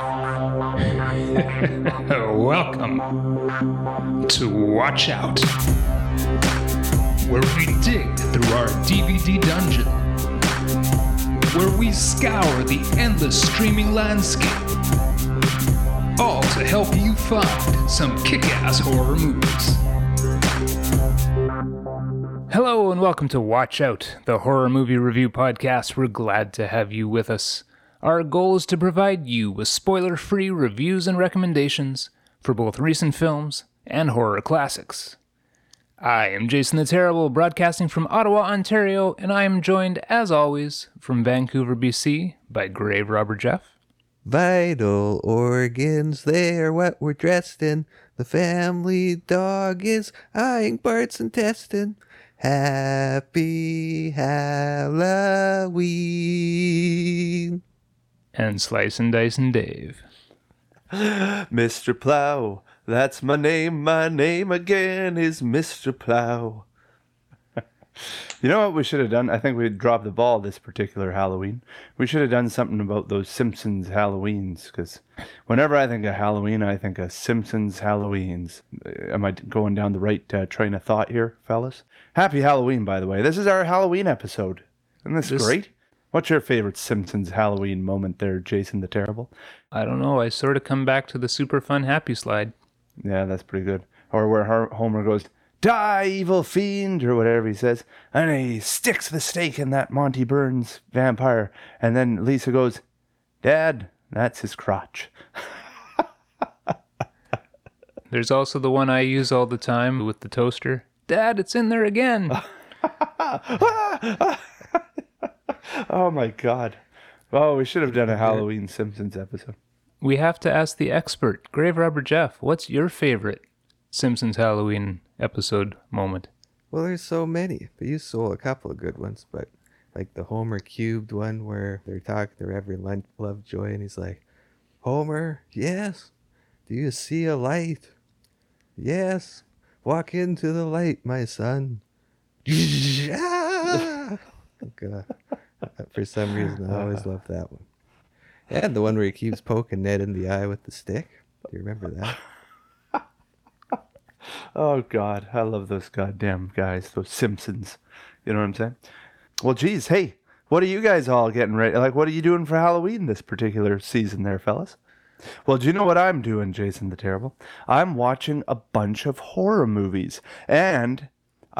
Welcome to Watch Out, where we dig through our DVD dungeon, where we scour the endless streaming landscape, all to help you find some kick ass horror movies. Hello, and welcome to Watch Out, the horror movie review podcast. We're glad to have you with us. Our goal is to provide you with spoiler free reviews and recommendations for both recent films and horror classics. I am Jason the Terrible, broadcasting from Ottawa, Ontario, and I am joined, as always, from Vancouver, BC, by Grave Robber Jeff. Vital organs, they are what we're dressed in. The family dog is eyeing Bart's intestine. Happy Halloween. And Slice and Dice and Dave. Mr. Plow, that's my name. My name again is Mr. Plow. You know what we should have done? I think we dropped the ball this particular Halloween. We should have done something about those Simpsons Halloweens because whenever I think of Halloween, I think of Simpsons Halloweens. Uh, Am I going down the right uh, train of thought here, fellas? Happy Halloween, by the way. This is our Halloween episode. Isn't this This- great? What's your favorite Simpsons Halloween moment there, Jason the Terrible? I don't know, I sort of come back to the super fun happy slide. Yeah, that's pretty good. Or where Homer goes, Die, evil fiend, or whatever he says. And he sticks the stake in that Monty Burns vampire. And then Lisa goes, Dad, that's his crotch. There's also the one I use all the time with the toaster. Dad, it's in there again. Oh my God. Oh, we should have done a Halloween Simpsons episode. we have to ask the expert, Grave Robber Jeff, what's your favorite Simpsons Halloween episode moment? Well, there's so many, but you stole a couple of good ones. But like the Homer cubed one where they're talking to Reverend Love Lovejoy, and he's like, Homer, yes. Do you see a light? Yes. Walk into the light, my son. Oh, God. For some reason, I always love that one. And the one where he keeps poking Ned in the eye with the stick. Do you remember that? Oh God, I love those goddamn guys, those Simpsons. You know what I'm saying? Well, geez, hey, what are you guys all getting ready? Like, what are you doing for Halloween this particular season, there, fellas? Well, do you know what I'm doing, Jason the Terrible? I'm watching a bunch of horror movies, and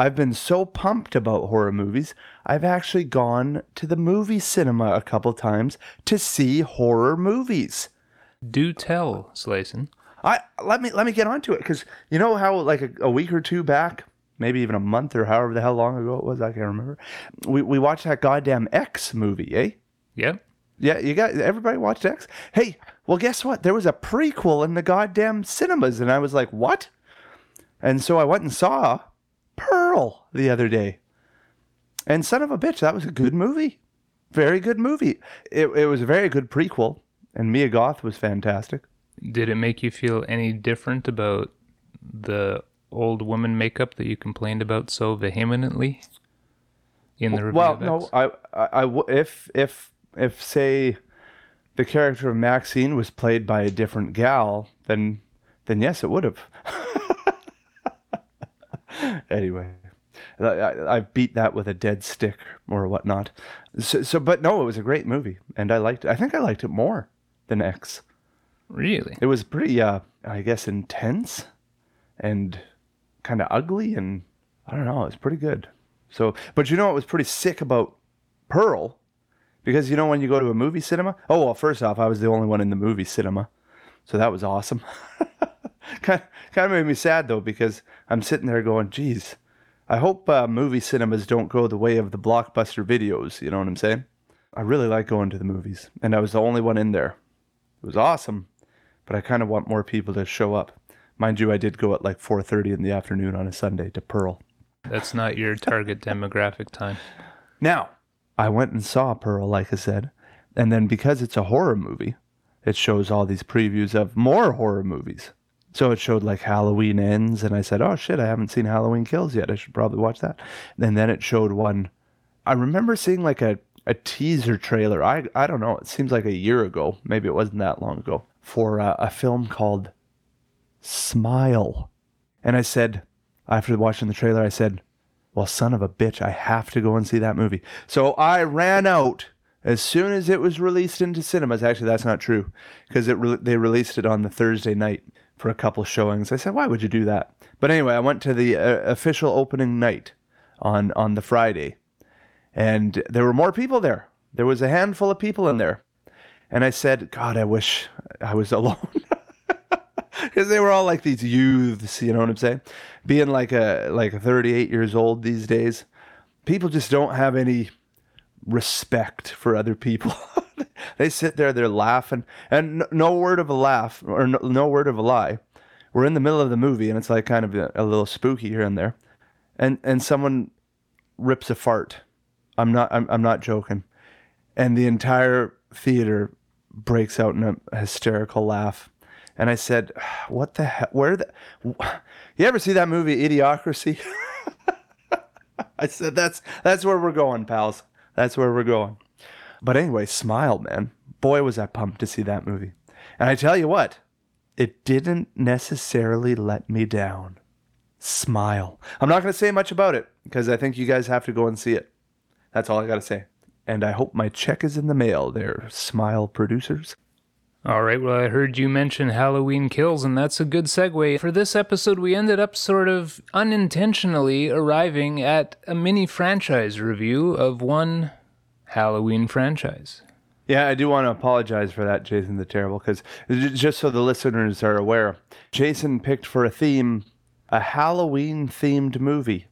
I've been so pumped about horror movies. I've actually gone to the movie cinema a couple times to see horror movies. Do tell, Slayson. I let me let me get onto it because you know how like a, a week or two back, maybe even a month or however the hell long ago it was, I can't remember. We we watched that goddamn X movie, eh? Yep. Yeah, you got everybody watched X. Hey, well, guess what? There was a prequel in the goddamn cinemas, and I was like, what? And so I went and saw Pearl the other day. And son of a bitch, that was a good movie. Very good movie. It, it was a very good prequel, and Mia Goth was fantastic. Did it make you feel any different about the old woman makeup that you complained about so vehemently in the review? Well, no? I, I, I if, if, if, say, the character of Maxine was played by a different gal, then, then yes, it would have. anyway, I, I I beat that with a dead stick or whatnot. So, so, but no, it was a great movie, and I liked. It. I think I liked it more than X. Really? It was pretty, uh, I guess, intense and kind of ugly, and I don't know, it was pretty good. So, but you know what was pretty sick about Pearl? Because you know when you go to a movie cinema? Oh well, first off, I was the only one in the movie cinema, so that was awesome. kind kind of made me sad though because I'm sitting there going, "Geez, I hope uh, movie cinemas don't go the way of the blockbuster videos." You know what I'm saying? I really like going to the movies, and I was the only one in there. It was awesome, but I kind of want more people to show up. Mind you, I did go at like 4:30 in the afternoon on a Sunday to Pearl. That's not your target demographic time. Now, I went and saw Pearl, like I said, and then because it's a horror movie, it shows all these previews of more horror movies. So it showed like Halloween Ends, and I said, "Oh shit, I haven't seen Halloween Kills yet. I should probably watch that." And then it showed one. I remember seeing like a, a teaser trailer. I I don't know. It seems like a year ago. Maybe it wasn't that long ago. for uh, a film called Smile. And I said, after watching the trailer, I said, well, son of a bitch, I have to go and see that movie. So I ran out as soon as it was released into cinemas. Actually, that's not true because it re- they released it on the Thursday night for a couple showings. I said, why would you do that? But anyway, I went to the uh, official opening night on on the Friday, and there were more people there. There was a handful of people in there, and I said, God, I wish I was alone. because they were all like these youths, you know what I'm saying? Being like a like 38 years old these days, people just don't have any respect for other people. they sit there, they're laughing, and no, word of a laugh or no, no, word of a lie. We're in the middle of the movie, and it's like kind of a, a little spooky here and there, and and someone rips a fart. I'm not I'm, I'm not joking, and the entire theater breaks out in a hysterical laugh and I said, "What the hell? Where the? You ever see that movie Idiocracy?" I said, "That's that's where we're going, pals. That's where we're going." But anyway, smile, man. Boy, was I pumped to see that movie. And I tell you what, it didn't necessarily let me down. Smile. I'm not going to say much about it because I think you guys have to go and see it. That's all I got to say. And I hope my check is in the mail there, smile producers. All right, well, I heard you mention Halloween Kills, and that's a good segue. For this episode, we ended up sort of unintentionally arriving at a mini franchise review of one Halloween franchise. Yeah, I do want to apologize for that, Jason the Terrible, because just so the listeners are aware, Jason picked for a theme a Halloween themed movie.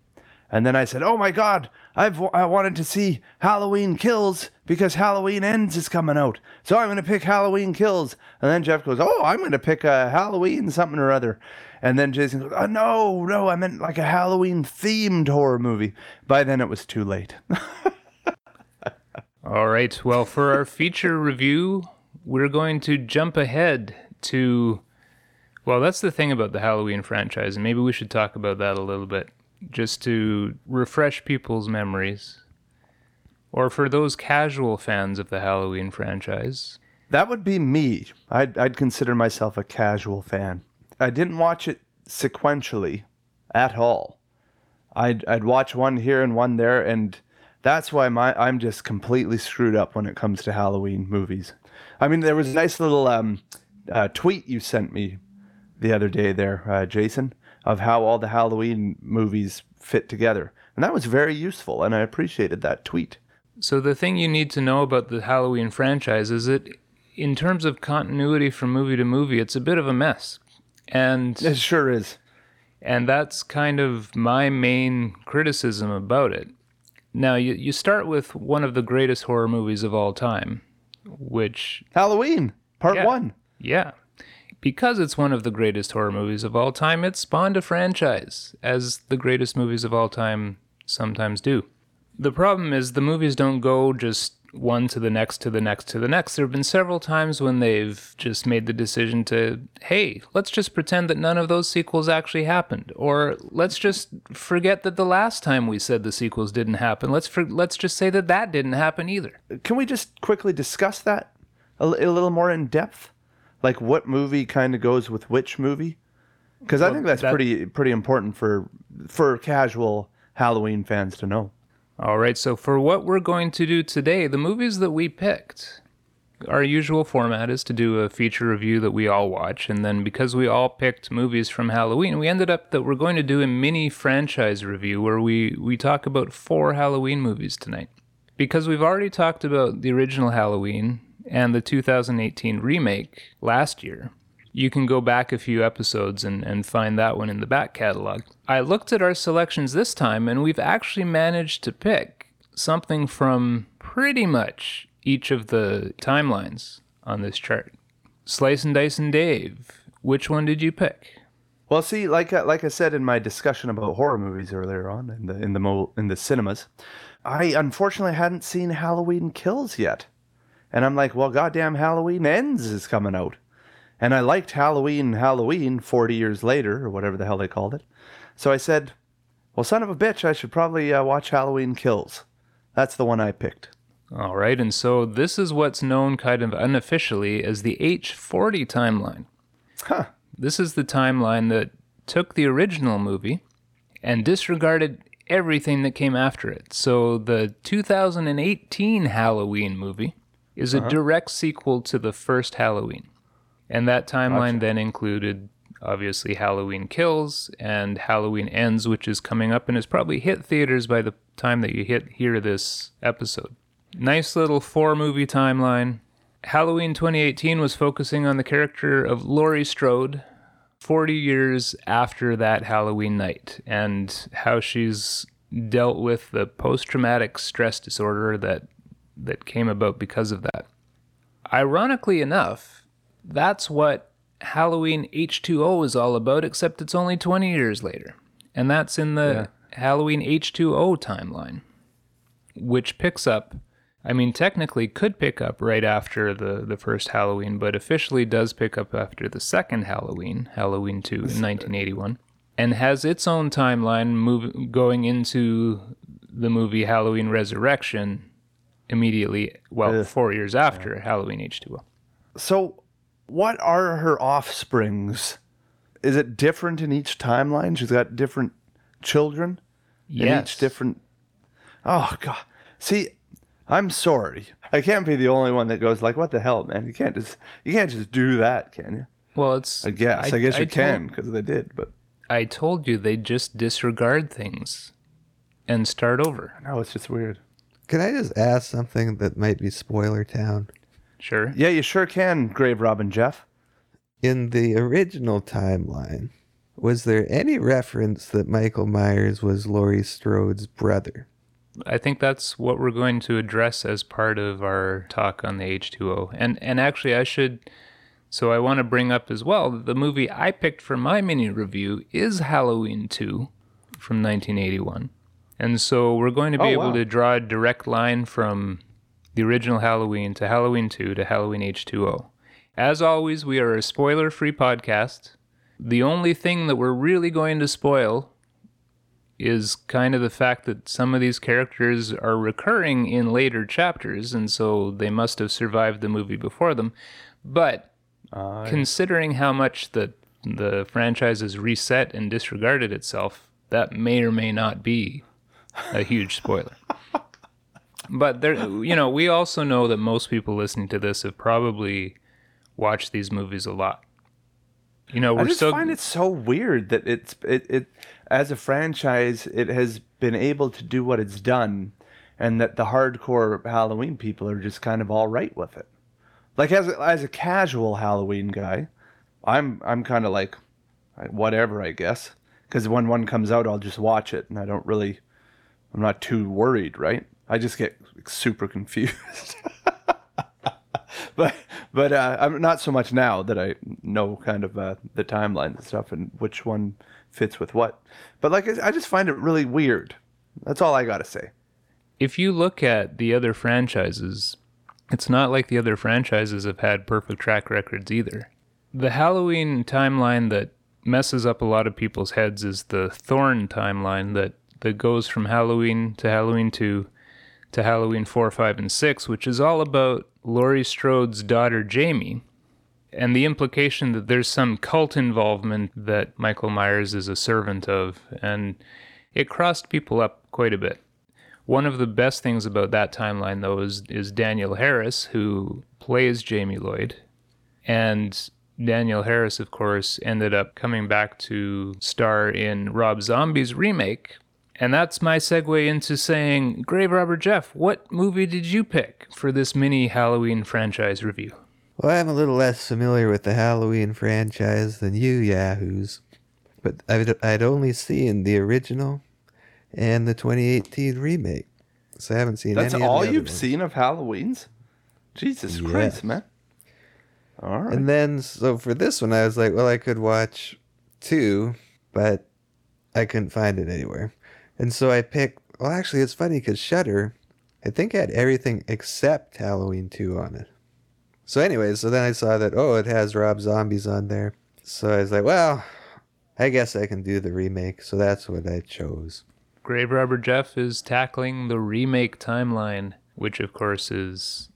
And then I said, "Oh my God, I've I wanted to see Halloween Kills because Halloween Ends is coming out, so I'm going to pick Halloween Kills." And then Jeff goes, "Oh, I'm going to pick a Halloween something or other." And then Jason goes, "Oh no, no, I meant like a Halloween themed horror movie." By then it was too late. All right. Well, for our feature review, we're going to jump ahead to. Well, that's the thing about the Halloween franchise, and maybe we should talk about that a little bit just to refresh people's memories, or for those casual fans of the Halloween franchise. That would be me. I'd, I'd consider myself a casual fan. I didn't watch it sequentially at all. I'd, I'd watch one here and one there, and that's why my I'm just completely screwed up when it comes to Halloween movies. I mean, there was a nice little um, uh, tweet you sent me the other day there, uh, Jason, of how all the Halloween movies fit together. And that was very useful, and I appreciated that tweet. So, the thing you need to know about the Halloween franchise is that, in terms of continuity from movie to movie, it's a bit of a mess. And it sure is. And that's kind of my main criticism about it. Now, you, you start with one of the greatest horror movies of all time, which. Halloween, part yeah, one. Yeah because it's one of the greatest horror movies of all time, it spawned a franchise, as the greatest movies of all time sometimes do. The problem is the movies don't go just one to the next to the next to the next. There have been several times when they've just made the decision to, hey, let's just pretend that none of those sequels actually happened, or let's just forget that the last time we said the sequels didn't happen. Let's for, let's just say that that didn't happen either. Can we just quickly discuss that a, a little more in depth? Like what movie kind of goes with which movie? Because well, I think that's that, pretty pretty important for for casual Halloween fans to know. All right, so for what we're going to do today, the movies that we picked, our usual format is to do a feature review that we all watch, and then because we all picked movies from Halloween, we ended up that we're going to do a mini franchise review where we we talk about four Halloween movies tonight. Because we've already talked about the original Halloween and the 2018 remake last year. You can go back a few episodes and, and find that one in the back catalog. I looked at our selections this time, and we've actually managed to pick something from pretty much each of the timelines on this chart. Slice and Dice and Dave, which one did you pick? Well, see, like like I said in my discussion about horror movies earlier on in the in the mo- in the cinemas, I unfortunately hadn't seen Halloween Kills yet. And I'm like, well, goddamn, Halloween Ends is coming out. And I liked Halloween, Halloween 40 years later, or whatever the hell they called it. So I said, well, son of a bitch, I should probably uh, watch Halloween Kills. That's the one I picked. All right, and so this is what's known kind of unofficially as the H40 timeline. Huh. This is the timeline that took the original movie and disregarded everything that came after it. So the 2018 Halloween movie is a uh-huh. direct sequel to the first Halloween. And that timeline then included obviously Halloween Kills and Halloween Ends, which is coming up and has probably hit theaters by the time that you hit hear this episode. Nice little four movie timeline. Halloween 2018 was focusing on the character of Laurie Strode 40 years after that Halloween night and how she's dealt with the post traumatic stress disorder that that came about because of that. Ironically enough, that's what Halloween H2O is all about, except it's only 20 years later. And that's in the Halloween H2O timeline, which picks up, I mean, technically could pick up right after the, the first Halloween, but officially does pick up after the second Halloween, Halloween 2 in 1981, and has its own timeline move, going into the movie Halloween Resurrection immediately, well, Ugh. four years after Halloween H2O. So, what are her offsprings? Is it different in each timeline? She's got different children in each different. Oh God! See, I'm sorry. I can't be the only one that goes like, "What the hell, man? You can't just you can't just do that, can you?" Well, it's. I guess. I, guess you told- can because they did, but I told you they just disregard things and start over. no, it's just weird. Can I just ask something that might be spoiler town? Sure. Yeah, you sure can, Grave Robber Jeff. In the original timeline, was there any reference that Michael Myers was Laurie Strode's brother? I think that's what we're going to address as part of our talk on the H2O. And and actually I should so I want to bring up as well that the movie I picked for my mini review is Halloween 2 from 1981. And so we're going to be Oh, able wow. to draw a direct line from the original Halloween to Halloween 2 to Halloween H2O. As always, we are a spoiler-free podcast. The only thing that we're really going to spoil is kind of the fact that some of these characters are recurring in later chapters, and so they must have survived the movie before them. But Uh, considering how much the the franchise has reset and disregarded itself, that may or may not be a huge spoiler. but there, you know, we also know that most people listening to this have probably watched these movies a lot. You know, we're just still find it so weird that it's it, it as a franchise it has been able to do what it's done, and that the hardcore Halloween people are just kind of all right with it. Like as a, as a casual Halloween guy, I'm I'm kind of like whatever I guess because when one comes out I'll just watch it and I don't really I'm not too worried right I just get super confused. but but uh, I'm not so much now that I know kind of uh, the timelines and stuff and which one fits with what. But like I just find it really weird. That's all I gotta say. if you look at the other franchises, it's not like the other franchises have had perfect track records either. The Halloween timeline that messes up a lot of people's heads is the Thorn timeline that, that goes from Halloween to Halloween 2 to Halloween 4, 5, and 6, which is all about Laurie Strode's daughter Jamie and the implication that there's some cult involvement that Michael Myers is a servant of. And it crossed people up quite a bit. One of the best things about that timeline, though, is, is Danielle Harris, who plays Jamie Lloyd. And Danielle Harris, of course, ended up coming back to star in Rob Zombie's remake. And that's my segue into saying, Grave Robber Jeff, what movie did you pick for this mini Halloween franchise review? Well, I'm a little less familiar with the Halloween franchise than you Yahoos, but I'd, I'd only seen the original and the 2018 remake, so I haven't seen That's any of all you've ones. seen of Halloween's? Jesus Yes. Christ, man. All right. And then, so for this one, I was like, well, I could watch two, but I couldn't find it anywhere. And so I picked, well, actually, it's funny because Shudder, I think had everything except Halloween 2 on it. So, anyway, so then I saw that, oh, it has Rob Zombies on there. So I was like, well, I guess I can do the remake. So that's what I chose. Grave Robber Jeff is tackling the remake timeline. which of course is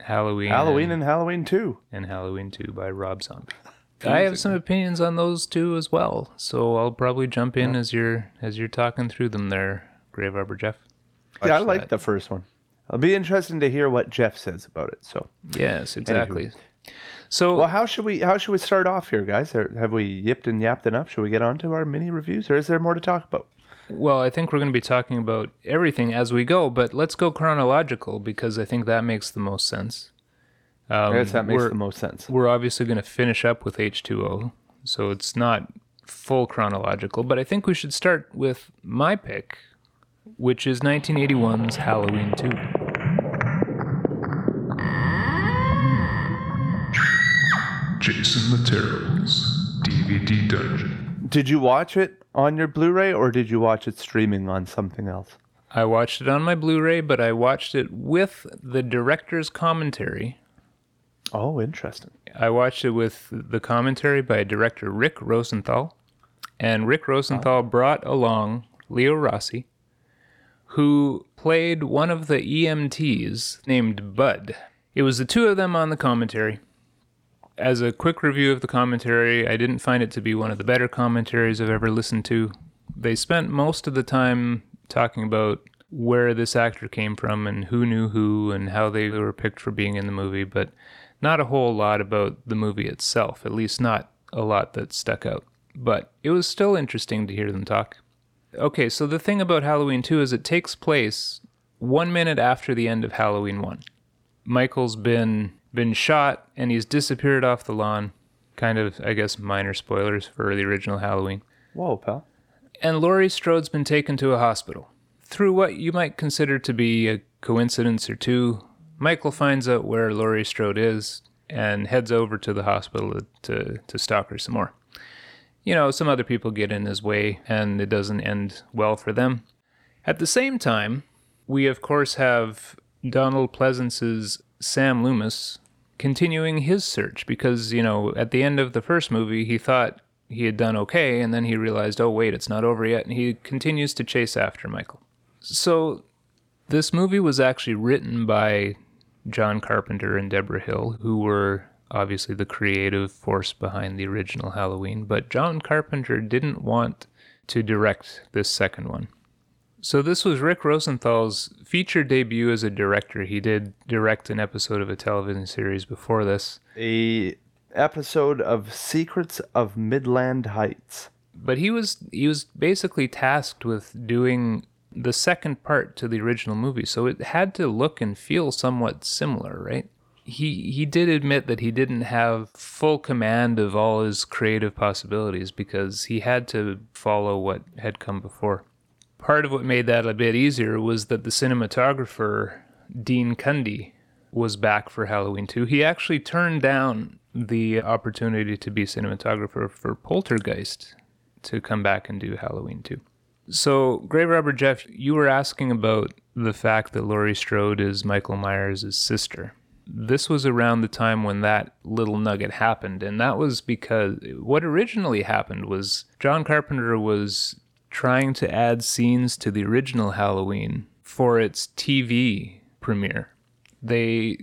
Halloween, Halloween and, and Halloween 2. and Halloween 2 by Rob Zombie. I have some opinions on those two as well, so I'll probably jump in as you're as you're talking through them there, Grave Robber Jeff. Yeah, I like that. the first one. It'll be interesting to hear what Jeff says about it. So, Yes, exactly. So well, how should we how should we start off here, guys? Have we yipped and yapped enough? Should we get on to our mini reviews, or is there more to talk about? Well, I think we're going to be talking about everything as we go, but let's go chronological because I think that makes the most sense. Um, I guess that makes we're, the most sense. We're obviously going to finish up with H2O, so it's not full chronological, but I think we should start with my pick, which is 1981's Halloween 2. Jason the Terrible's DVD Dungeon. Did you watch it on your Blu-ray, or did you watch it streaming on something else? I watched it on my Blu ray, but I watched it with the director's commentary Oh, interesting. I watched it with the commentary by director Rick Rosenthal. And Rick Rosenthal brought along Leo Rossi, who played one of the EMTs named Bud. It was the two of them on the commentary. As a quick review of the commentary, I didn't find it to be one of the better commentaries I've ever listened to. They spent most of the time talking about where this actor came from and who knew who and how they were picked for being in the movie, but not a whole lot about the movie itself, at least not a lot that stuck out. But it was still interesting to hear them talk. Okay, so the thing about Halloween 2 is it takes place one minute after the end of Halloween 1. Michael's been been shot and he's disappeared off the lawn. Kind of, I guess, minor spoilers for the original Halloween. Whoa, pal. And Laurie Strode's been taken to a hospital. Through what you might consider to be a coincidence or two, Michael finds out where Laurie Strode is and heads over to the hospital to, to stalk her some more. You know, some other people get in his way and it doesn't end well for them. At the same time, we of course have Donald Pleasence's Sam Loomis continuing his search because, you know, at the end of the first movie, he thought he had done okay, and then he realized, oh, wait, it's not over yet, and he continues to chase after Michael. So, this movie was actually written by John Carpenter and Debra Hill, who were obviously the creative force behind the original Halloween, but John Carpenter didn't want to direct this second one. So this was Rick Rosenthal's feature debut as a director. He did direct an episode of a television series before this, A episode of Secrets of Midland Heights. but he was he was basically tasked with doing the second part to the original movie. So it had to look and feel somewhat similar, right? He he did admit that he didn't have full command of all his creative possibilities because he had to follow what had come before. Part of what made that a bit easier was that the cinematographer Dean Cundey was back for Halloween 2. He actually turned down the opportunity to be cinematographer for Poltergeist to come back and do Halloween 2. So, Grave Robber Jeff, you were asking about the fact that Laurie Strode is Michael Myers' sister. This was around the time when that little nugget happened, and that was because what originally happened was John Carpenter was trying to add scenes to the original Halloween for its TV premiere. They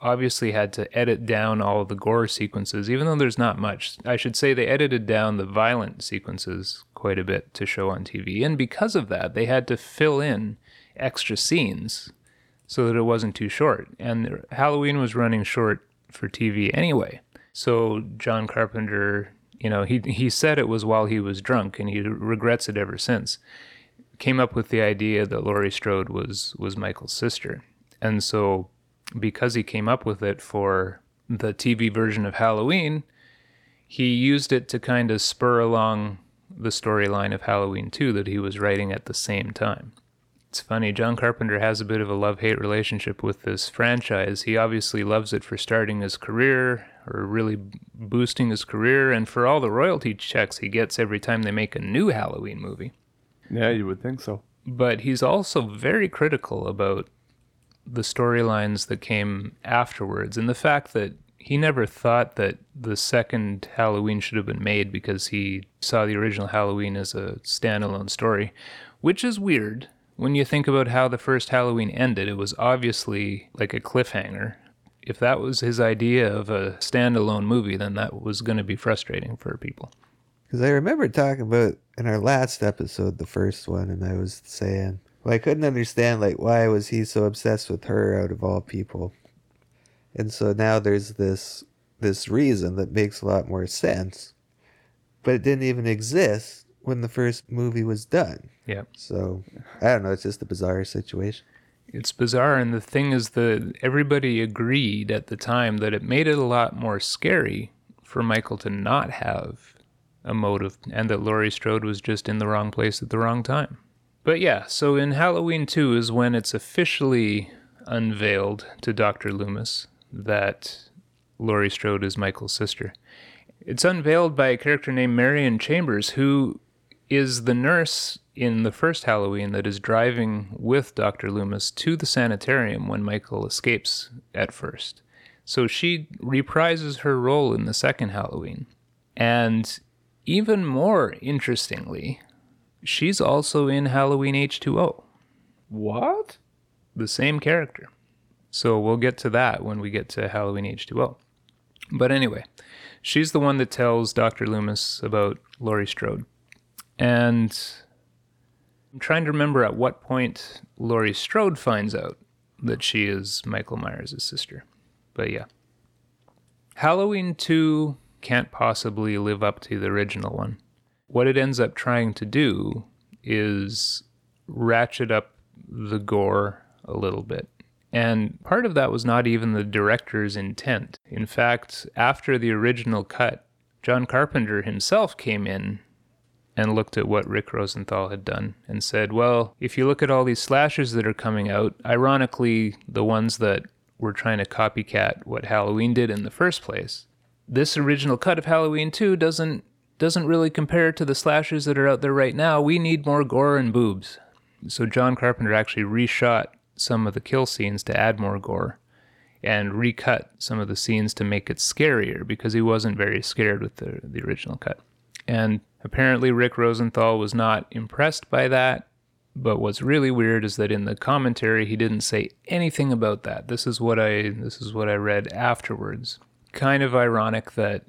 obviously had to edit down all the gore sequences, even though there's not much. I should say they edited down the violent sequences quite a bit to show on TV. And because of that, they had to fill in extra scenes so that it wasn't too short. And Halloween was running short for TV anyway. So John Carpenter, you know, he he said it was while he was drunk and he regrets it ever since. Came up with the idea that Laurie Strode was was Michael's sister. And so because he came up with it for the TV version of Halloween, he used it to kind of spur along the storyline of Halloween 2 that he was writing at the same time. It's funny, John Carpenter has a bit of a love hate relationship with this franchise. He obviously loves it for starting his career or really boosting his career and for all the royalty checks he gets every time they make a new Halloween movie. Yeah, you would think so. But he's also very critical about the storylines that came afterwards and the fact that he never thought that the second Halloween should have been made because he saw the original Halloween as a standalone story, which is weird when you think about how the first Halloween ended, it was obviously like a cliffhanger. If that was his idea of a standalone movie, then that was going to be frustrating for people. Because I remember talking about in our last episode, the first one, and I was saying, well, I couldn't understand like why was he so obsessed with her out of all people, and so now there's this this reason that makes a lot more sense, but it didn't even exist when the first movie was done. Yeah. So I don't know. It's just a bizarre situation. It's bizarre, and the thing is that everybody agreed at the time that it made it a lot more scary for Michael to not have a motive, and that Laurie Strode was just in the wrong place at the wrong time. But yeah, so in Halloween 2 is when it's officially unveiled to Dr. Loomis that Laurie Strode is Michael's sister. It's unveiled by a character named Marion Chambers, who is the nurse in the first Halloween that is driving with Dr. Loomis to the sanitarium when Michael escapes at first. So she reprises her role in the second Halloween. And even more interestingly, she's also in Halloween H2O, What? the same character. So we'll get to that when we get to Halloween H2O. But anyway, she's the one that tells Dr. Loomis about Laurie Strode. And I'm trying to remember at what point Laurie Strode finds out that she is Michael Myers' sister. But yeah. Halloween 2 can't possibly live up to the original one. What it ends up trying to do is ratchet up the gore a little bit. And part of that was not even the director's intent. In fact, after the original cut, John Carpenter himself came in and looked at what Rick Rosenthal had done and said, Well, if you look at all these slashers that are coming out, ironically, the ones that were trying to copycat what Halloween did in the first place, this original cut of Halloween 2 doesn't doesn't really compare to the slashers that are out there right now. We need more gore and boobs. So John Carpenter actually reshot some of the kill scenes to add more gore and recut some of the scenes to make it scarier because he wasn't very scared with the, the original cut. And apparently Rick Rosenthal was not impressed by that. But what's really weird is that in the commentary he didn't say anything about that. This is what I this is what I read afterwards. Kind of ironic that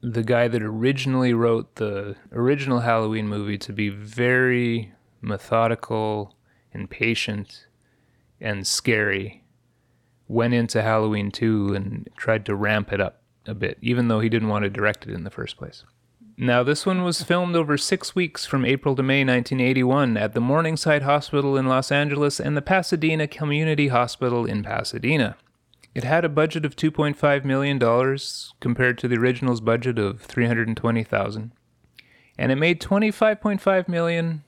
the guy that originally wrote the original Halloween movie to be very methodical and patient and scary went into Halloween 2 and tried to ramp it up a bit, even though he didn't want to direct it in the first place. Now, this one was filmed over six weeks from April to May 1981 at the Morningside Hospital in Los Angeles and the Pasadena Community Hospital in Pasadena. It had a budget of $2.5 million compared to the original's budget of 320,000. And it made $25.5 million,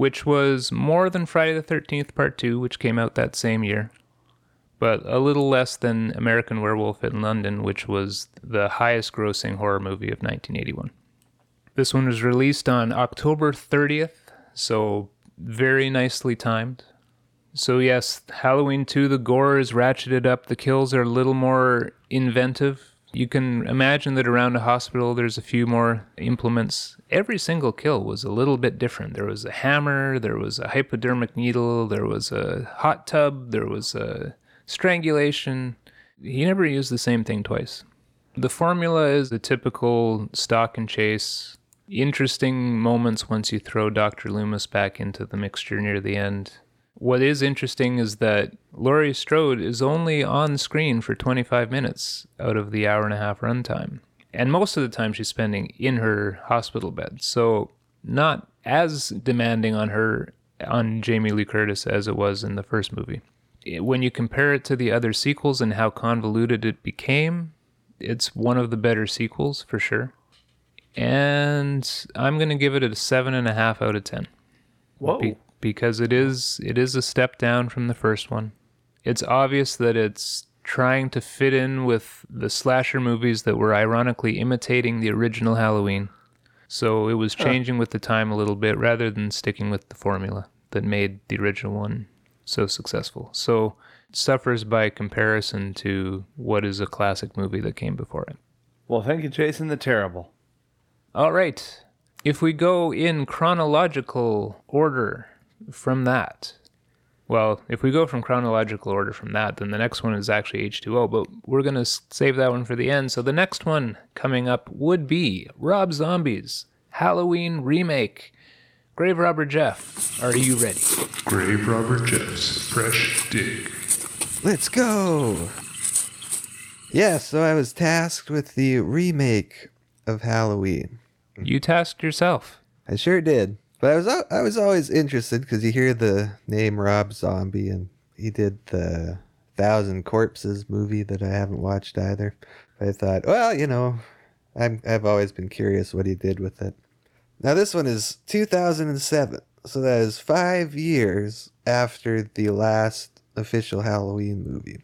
which was more than Friday the 13th Part 2, which came out that same year, but a little less than American Werewolf in London, which was the highest grossing horror movie of 1981. This one was released on October 30th, so very nicely timed. So, yes, Halloween 2, the gore is ratcheted up, the kills are a little more inventive. You can imagine that around a hospital there's a few more implements. Every single kill was a little bit different. There was a hammer, there was a hypodermic needle, there was a hot tub, there was a strangulation. He never used the same thing twice. The formula is the typical stalk and chase. Interesting moments once you throw Dr. Loomis back into the mixture near the end. What is interesting is that Laurie Strode is only on screen for 25 minutes out of the hour and a half runtime. And most of the time she's spending in her hospital bed. So, not as demanding on her, on Jamie Lee Curtis, as it was in the first movie. When you compare it to the other sequels and how convoluted it became, it's one of the better sequels for sure. And I'm going to give it a 7.5 out of 10 Whoa. be- because it is it is a step down from the first one. It's obvious that it's trying to fit in with the slasher movies that were ironically imitating the original Halloween. So it was changing with the time a little bit rather than sticking with the formula that made the original one so successful. So it suffers by comparison to what is a classic movie that came before it. Well, thank you, Jason the Terrible. All right. If we go in chronological order from that, Well, if we go from chronological order from that, then the next one is actually H2O, but we're going to save that one for the end. So the next one coming up would be Rob Zombie's Halloween remake. Grave Robber Jeff, are you ready? Grave Robber Jeff's Fresh Dig. Let's go. Yeah, so I was tasked with the remake of Halloween. You tasked yourself. I sure did. But I was I was always interested because you hear the name Rob Zombie, and he did the Thousand Corpses movie that I haven't watched either. I thought, well, you know, I'm I've always been curious what he did with it. Now this one is 2007, so that is five years after the last official Halloween movie,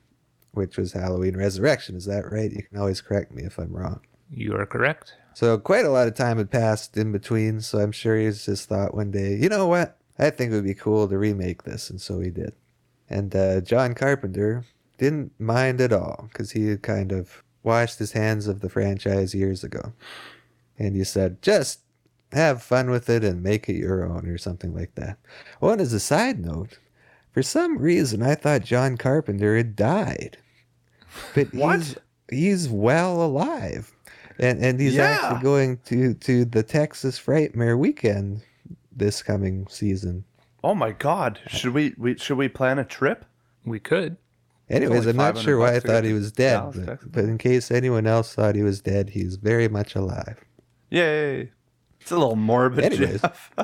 which was Halloween Resurrection. Is that right? You can always correct me if I'm wrong. You are correct. So quite a lot of time had passed in between, so I'm sure he's just thought one day, you know what? I think it would be cool to remake this, and so he did. And uh, John Carpenter didn't mind at all because he had kind of washed his hands of the franchise years ago. And he said, just have fun with it and make it your own or something like that. And as a side note, for some reason I thought John Carpenter had died. But What? he's he's well alive. And and he's Yeah. actually going to to the Texas Frightmare weekend this coming season. Oh my God! Should we, we should we plan a trip? We could. Anyways, I'm not sure why I thought he was dead, Dallas, but, but in case anyone else thought he was dead, he's very much alive. Yay! It's a little morbid. Anyways. Jeff.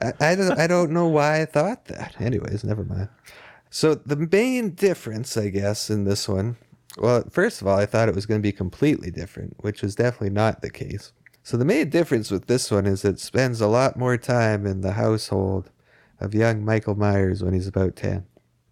I, I don't I don't know why I thought that. Anyways, never mind. So the main difference, I guess, in this one, well, first of all, I thought it was going to be completely different, which was definitely not the case. So the main difference with this one is it spends a lot more time in the household of young Michael Myers when he's about 10.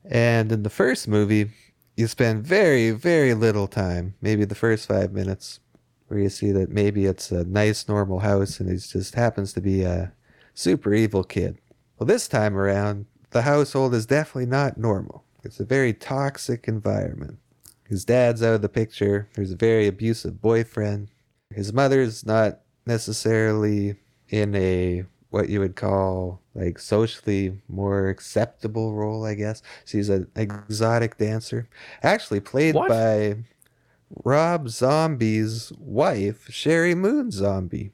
And in the first movie, you spend very, very little time, maybe the first five minutes, where you see that maybe it's a nice, normal house and he just happens to be a super evil kid. Well, this time around, the household is definitely not normal. It's a very toxic environment. His dad's out of the picture. There's a very abusive boyfriend. His mother's not necessarily in a what you would call like socially more acceptable role, I guess. She's an exotic dancer, actually played What? by Rob Zombie's wife, Sheri Moon Zombie.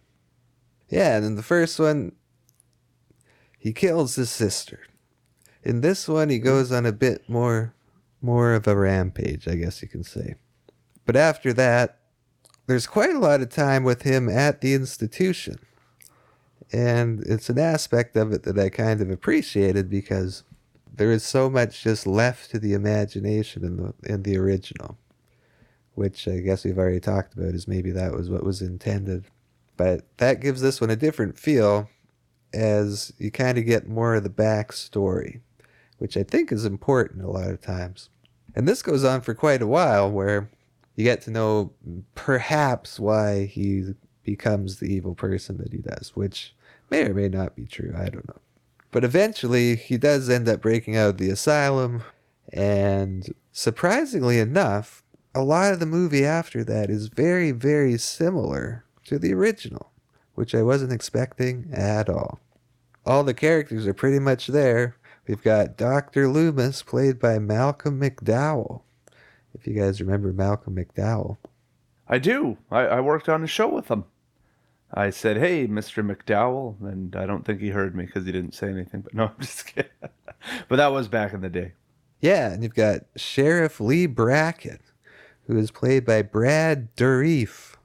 Yeah, and in the first one, he kills his sister. In this one, he goes on a bit more, more of a rampage, I guess you can say. But after that, there's quite a lot of time with him at the institution. And it's an aspect of it that I kind of appreciated because there is so much just left to the imagination in the in the original. Which I guess we've already talked about is maybe that was what was intended. But that gives this one a different feel as you kind of get more of the backstory, which I think is important a lot of times. And this goes on for quite a while where you get to know perhaps why he becomes the evil person that he does, which may or may not be true. I don't know. But eventually, he does end up breaking out of the asylum, and surprisingly enough, a lot of the movie after that is very, very similar to the original, which I wasn't expecting at all. All the characters are pretty much there. We've got Dr. Loomis, played by Malcolm McDowell. If you guys remember Malcolm McDowell. I do. I, I worked on a show with him. I said, "Hey, Mr. McDowell," and I don't think he heard me because he didn't say anything. But no, I'm just kidding. but that was back in the day. Yeah, and you've got Sheriff Lee Brackett, who is played by Brad Dourif.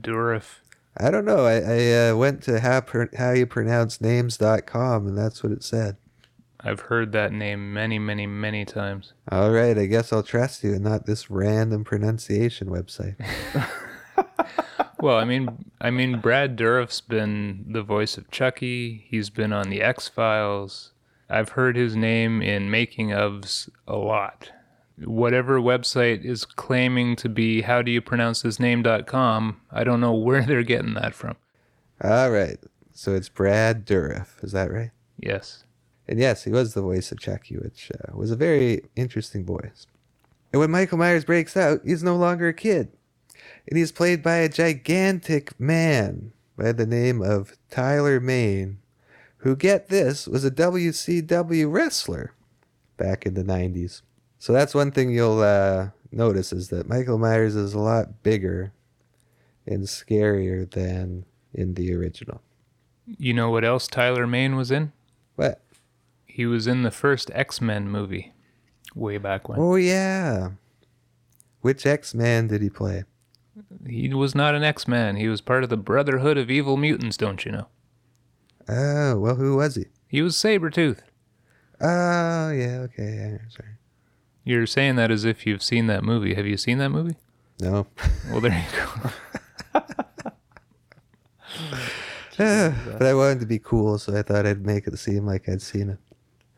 Durif. I don't know. I, I uh, went to how, per, how you pronounce names.com and that's what it said. I've heard that name many, many, many times. All right, I guess I'll trust you and not this random pronunciation website. Well, I mean, I mean, Brad Dourif's been the voice of Chucky. He's been on the X Files. I've heard his name in making ofs a lot. Whatever website is claiming to be how do you pronounce his name.com, I don't know where they're getting that from. All right, so it's Brad Dourif, is that right? Yes. And yes, he was the voice of Chucky, which uh, was a very interesting voice. And when Michael Myers breaks out, he's no longer a kid. And he's played by a gigantic man by the name of Tyler Mane, who get this was a WCW wrestler back in the 90s. So that's one thing you'll uh, notice is that Michael Myers is a lot bigger and scarier than in the original. You know what else Tyler Mane was in? What? He was in the first X Men movie way back when. Oh yeah. Which X-Man did he play? He was not an X Man. He was part of the Brotherhood of Evil Mutants, don't you know? Oh, well who was he? He was Sabretooth. Oh, yeah, okay. Yeah, sorry. You're saying that as if you've seen that movie. Have you seen that movie? No. Well, there you go. Ah, but I wanted to be cool, so I thought I'd make it seem like I'd seen it.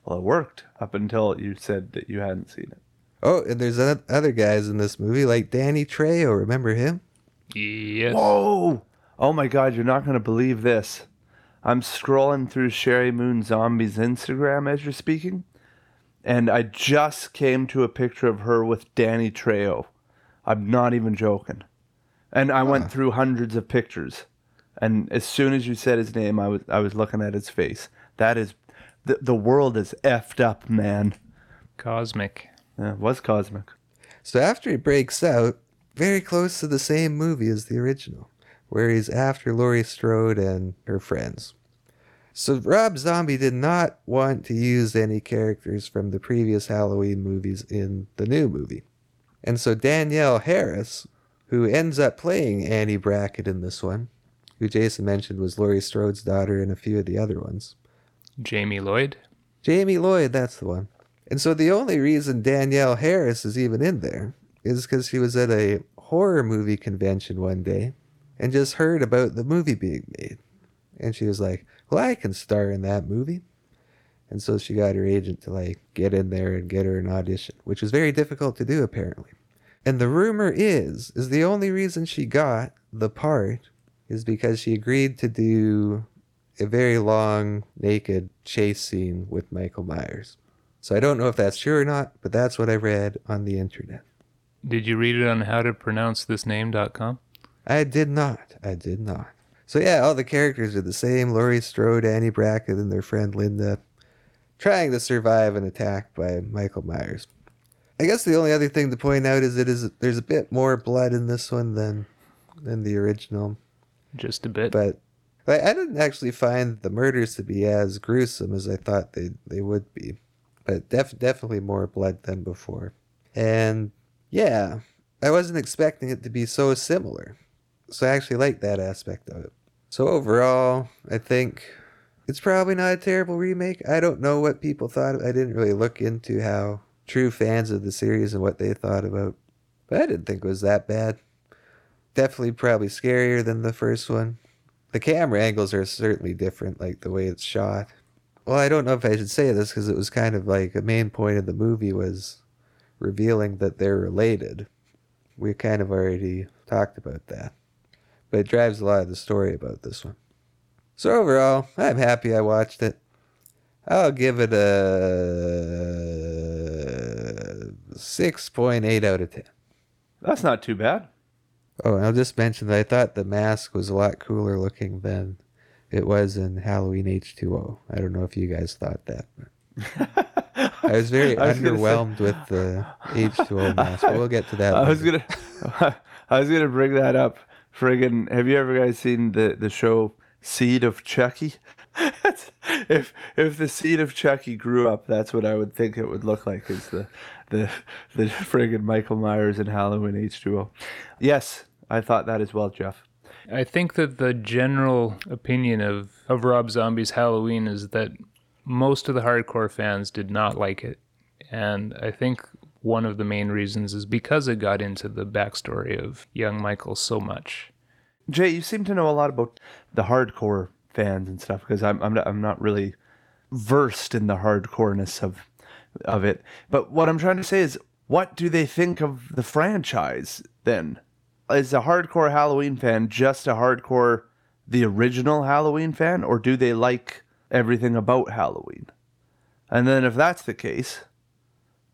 Well, it worked up until you said that you hadn't seen it. Oh, and there's other guys in this movie, like Danny Trejo. Remember him? yes. Whoa! Oh my God, you're not gonna believe this. I'm scrolling through Sheri Moon Zombie's Instagram as you're speaking, and I just came to a picture of her with Danny Trejo. I'm not even joking. And I went through hundreds of pictures, and as soon as you said his name, I was I was looking at his face. That is, the the world is effed up, man. Cosmic. Yeah, it was cosmic. So after he breaks out, very close to the same movie as the original, where he's after Laurie Strode and her friends. So Rob Zombie did not want to use any characters from the previous Halloween movies in the new movie. And so Danielle Harris, who ends up playing Annie Brackett in this one, who Jason mentioned was Laurie Strode's daughter in a few of the other ones, Jamie Lloyd. Jamie Lloyd, that's the one. And so the only reason Danielle Harris is even in there is because she was at a horror movie convention one day and just heard about the movie being made. And she was like, Well, I can star in that movie. And so she got her agent to like get in there and get her an audition, which was very difficult to do apparently. And the rumor is, is the only reason she got the part is because she agreed to do a very long naked chase scene with Michael Myers. So I don't know if that's true or not, but that's what I read on the internet. Did you read it on howtopronouncethisname.com? I did not. I did not. So yeah, all the characters are the same. Laurie Strode, Annie Brackett, and their friend Linda, trying to survive an attack by Michael Myers. I guess the only other thing to point out is it is there's a bit more blood in this one than than the original. Just a bit. but I, didn't actually find the murders to be as gruesome as I thought they they would be, but def- definitely more blood than before. And yeah, I wasn't expecting it to be so similar, so I actually like that aspect of it. So overall, I think it's probably not a terrible remake. I don't know what people thought. I didn't really look into how true fans of the series and what they thought about, but I didn't think it was that bad definitely probably scarier than the first one. The camera angles are certainly different, like the way it's shot. Well, I don't know if I should say this because it was kind of like a main point of the movie was revealing that they're related. We kind of already talked about that. But it drives a lot of the story about this one. So overall, I'm happy I watched it. I'll give it a 6.8 out of 10. That's not too bad. Oh, I'll just mention that I thought the mask was a lot cooler looking than it was in Halloween H2O. I don't know if you guys thought that. I was very I was gonna say- underwhelmed with the H2O mask, but we'll get to that. I was gonna, I was gonna bring that up. Friggin', have you ever guys seen the the show Seed of Chucky? If if the seed of Chucky grew up, that's what I would think it would look like. Is the the the friggin' Michael Myers and Halloween H two O? Yes, I thought that as well, Jeff. I think that the general opinion of, of Rob Zombie's Halloween is that most of the hardcore fans did not like it. And I think one of the main reasons is because it got into the backstory of young Michael so much. Jay, you seem to know a lot about the hardcore fans and stuff because I'm I'm not, I'm not really versed in the hardcoreness of of it. But what I'm trying to say is, what do they think of the franchise then? Is a hardcore Halloween fan just a hardcore the original Halloween fan, or do they like everything about Halloween? And then if that's the case,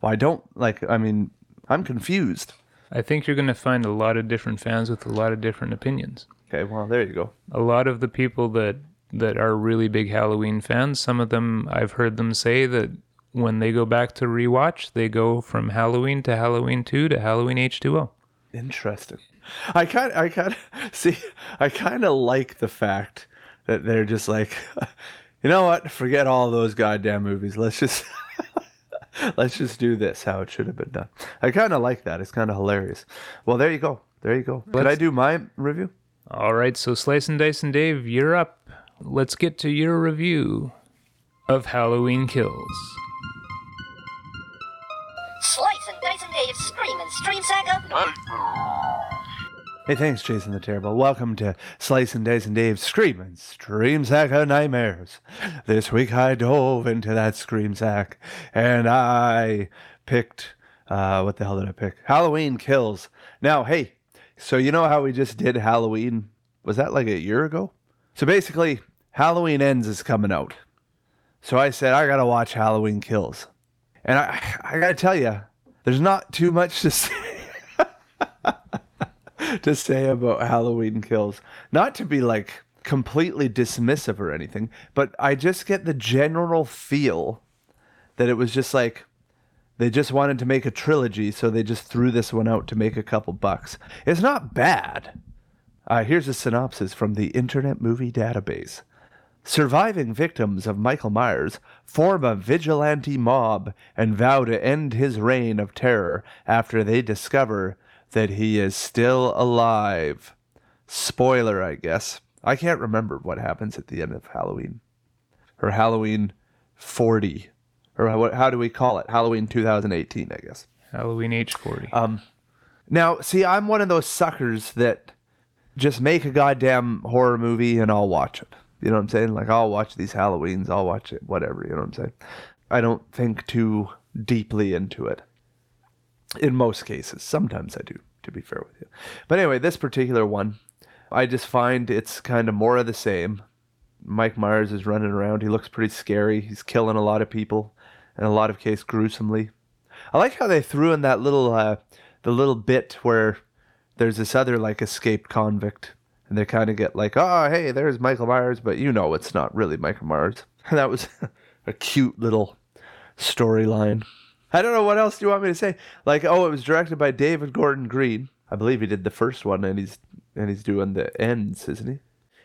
why don't like? I mean, I'm confused. I think you're going to find a lot of different fans with a lot of different opinions. Okay, well there you go. A lot of the people that that are really big Halloween fans. Some of them, I've heard them say that when they go back to rewatch, they go from Halloween to Halloween 2 to Halloween H2O. Interesting. I kind I kind of see I kind of like the fact that they're just like you know what? Forget all those goddamn movies. Let's just let's just do this how it should have been done. I kind of like that. It's kind of hilarious. Well, there you go. There you go. Could I do my review? All right, so Slice and Dice and Dave, you're up. Let's get to your review of Halloween Kills. Slice and Dice and Dave's Screaming Stream Saga. Hey, thanks, Jason the Terrible. Welcome to Slice and Dice and Dave's Screaming Stream Sack of Nightmares. This week I dove into that Scream Sack and I picked, uh, what the hell did I pick? Halloween Kills. Now, hey, so you know how we just did Halloween? Was that like a year ago? So basically, Halloween Ends is coming out. So I said, I gotta watch Halloween Kills. And I, I gotta tell you, there's not too much to say. to say about Halloween Kills. Not to be like completely dismissive or anything, but I just get the general feel that it was just like they just wanted to make a trilogy, so they just threw this one out to make a couple bucks. It's not bad. Uh, here's a synopsis from the Internet Movie Database. Surviving victims of Michael Myers form a vigilante mob and vow to end his reign of terror after they discover that he is still alive. Spoiler, I guess. I can't remember what happens at the end of Halloween. Or Halloween 40. Or what, how do we call it? Halloween 2018, I guess. Halloween H40. Um, now, see, I'm one of those suckers that just make a goddamn horror movie and I'll watch it. You know what I'm saying? Like, I'll watch these Halloweens, I'll watch it, whatever. You know what I'm saying? I don't think too deeply into it. In most cases. Sometimes I do, to be fair with you. But anyway, this particular one, I just find it's kind of more of the same. Mike Myers is running around. He looks pretty scary. He's killing a lot of people, in a lot of cases gruesomely. I like how they threw in that little, uh, the little bit where there's this other like escaped convict, and they kind of get like, oh hey, there's Michael Myers, but you know it's not really Michael Myers. And that was a cute little storyline. I don't know what else do you want me to say. Like, oh, it was directed by David Gordon Green. I believe he did the first one, and he's and he's doing the ends, isn't he?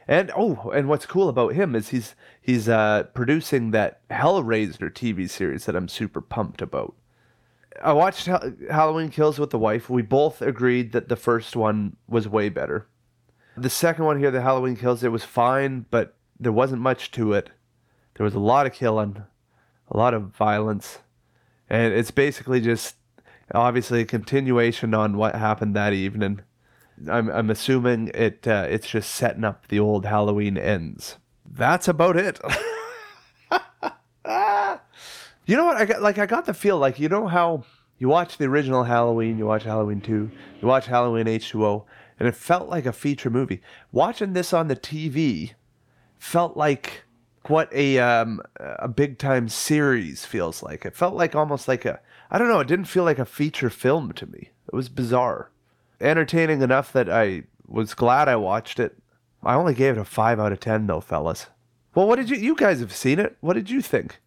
And oh, and what's cool about him is he's he's uh, producing that Hellraiser TV series that I'm super pumped about. I watched Ha- Halloween Kills with the wife. We both agreed that the first one was way better. The second one here, the Halloween Kills, it was fine, but there wasn't much to it. There was a lot of killing, a lot of violence, and it's basically just obviously a continuation on what happened that evening. I'm I'm assuming it uh, it's just setting up the old Halloween ends. That's about it. you know what? I got like I got the feel like you know how you watch the original Halloween, you watch Halloween 2, you watch Halloween H2O, and it felt like a feature movie. Watching this on the TV felt like what a um, a big time series feels like. It felt like almost like a I don't know, it didn't feel like a feature film to me. It was bizarre. Entertaining enough that I was glad I watched it. I only gave it a 5 out of 10 though, fellas. Well, what did you you guys have seen it? What did you think?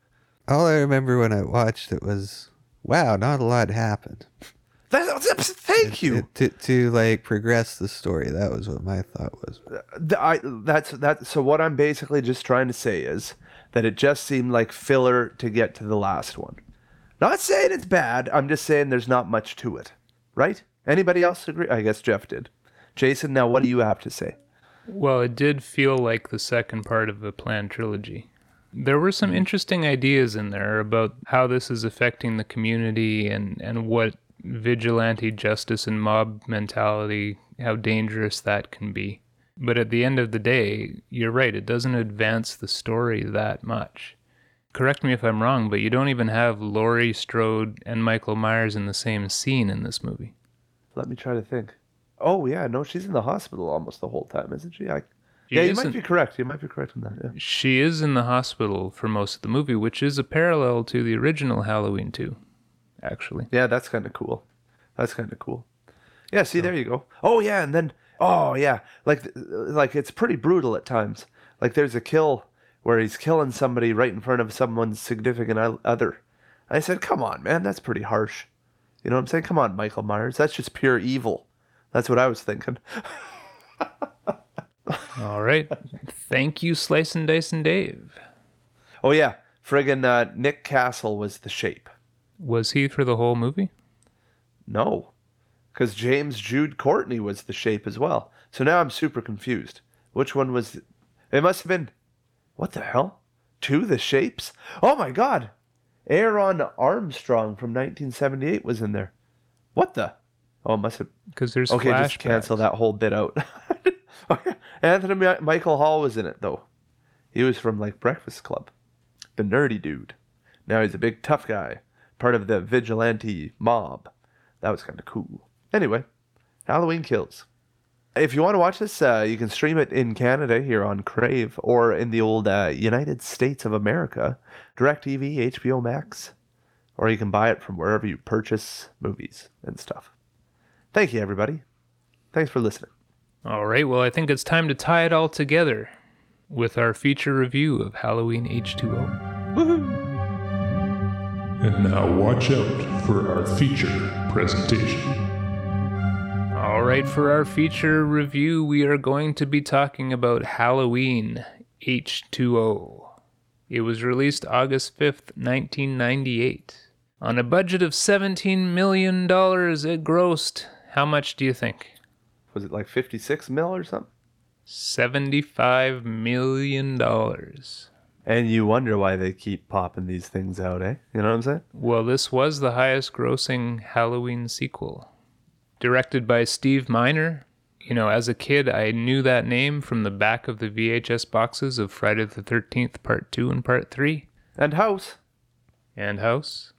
All I remember when I watched it was, wow, not a lot happened. That, that's- thank you. It- to to like progress the story. That was what my thought was. Uh, I, that's that. So what I'm basically just trying to say is that it just seemed like filler to get to the last one. Not saying it's bad. I'm just saying there's not much to it. Right? Anybody else agree? I guess Jeff did. Jason, now what do you have to say? Well, it did feel like the second part of a planned trilogy. There were some interesting ideas in there about how this is affecting the community and, and what vigilante justice and mob mentality, how dangerous that can be. But at the end of the day, you're right, it doesn't advance the story that much. Correct me if I'm wrong, but you don't even have Laurie Strode and Michael Myers in the same scene in this movie. Let me try to think. Oh yeah, no, she's in the hospital almost the whole time, isn't she? I, She yeah, you might be correct. You might be correct on that. Yeah. She is in the hospital for most of the movie, which is a parallel to the original Halloween 2, actually. Yeah, that's kind of cool. That's kind of cool. Yeah, see, there you go. Oh yeah, and then oh yeah, like like it's pretty brutal at times. Like there's a kill where he's killing somebody right in front of someone's significant other. I said, come on, man, that's pretty harsh. You know what I'm saying? Come on, Michael Myers. That's just pure evil. That's what I was thinking. All right. Thank you, Slice and Dice and Dave. Oh yeah, friggin' uh, Nick Castle was the shape. Was he for the whole movie? No, because James Jude Courtney was the shape as well. So now I'm super confused. Which one was? It must have been. What the hell? Two the shapes? Oh my God! Airon Armstrong from 1978 was in there. What the? Oh, it must have. Because there's Okay, flashbacks. just cancel that whole bit out. Anthony Mi- Michael Hall was in it though. He was from like Breakfast Club, the nerdy dude. Now he's a big tough guy, part of the vigilante mob. That was kind of cool. Anyway, Halloween Kills. If you want to watch this, uh, you can stream it in Canada here on Crave or in the old uh, United States of America, DirecTV, HBO Max, or you can buy it from wherever you purchase movies and stuff. Thank you, everybody. Thanks for listening. All right. Well, I think it's time to tie it all together with our feature review of Halloween H2O. And now watch out for our feature presentation. All right. For our feature review, we are going to be talking about Halloween H2O. It was released August 5th, 1998. On a budget of $17 million, it grossed. How much do you think? Was it like 56 mil or something? $75 million. And you wonder why they keep popping these things out, eh? You know what I'm saying? Well, this was the highest grossing Halloween sequel. Directed by Steve Miner. You know, as a kid, I knew that name from the back of the VHS boxes of Friday the 13th, Part 2 and Part 3, And House. and House.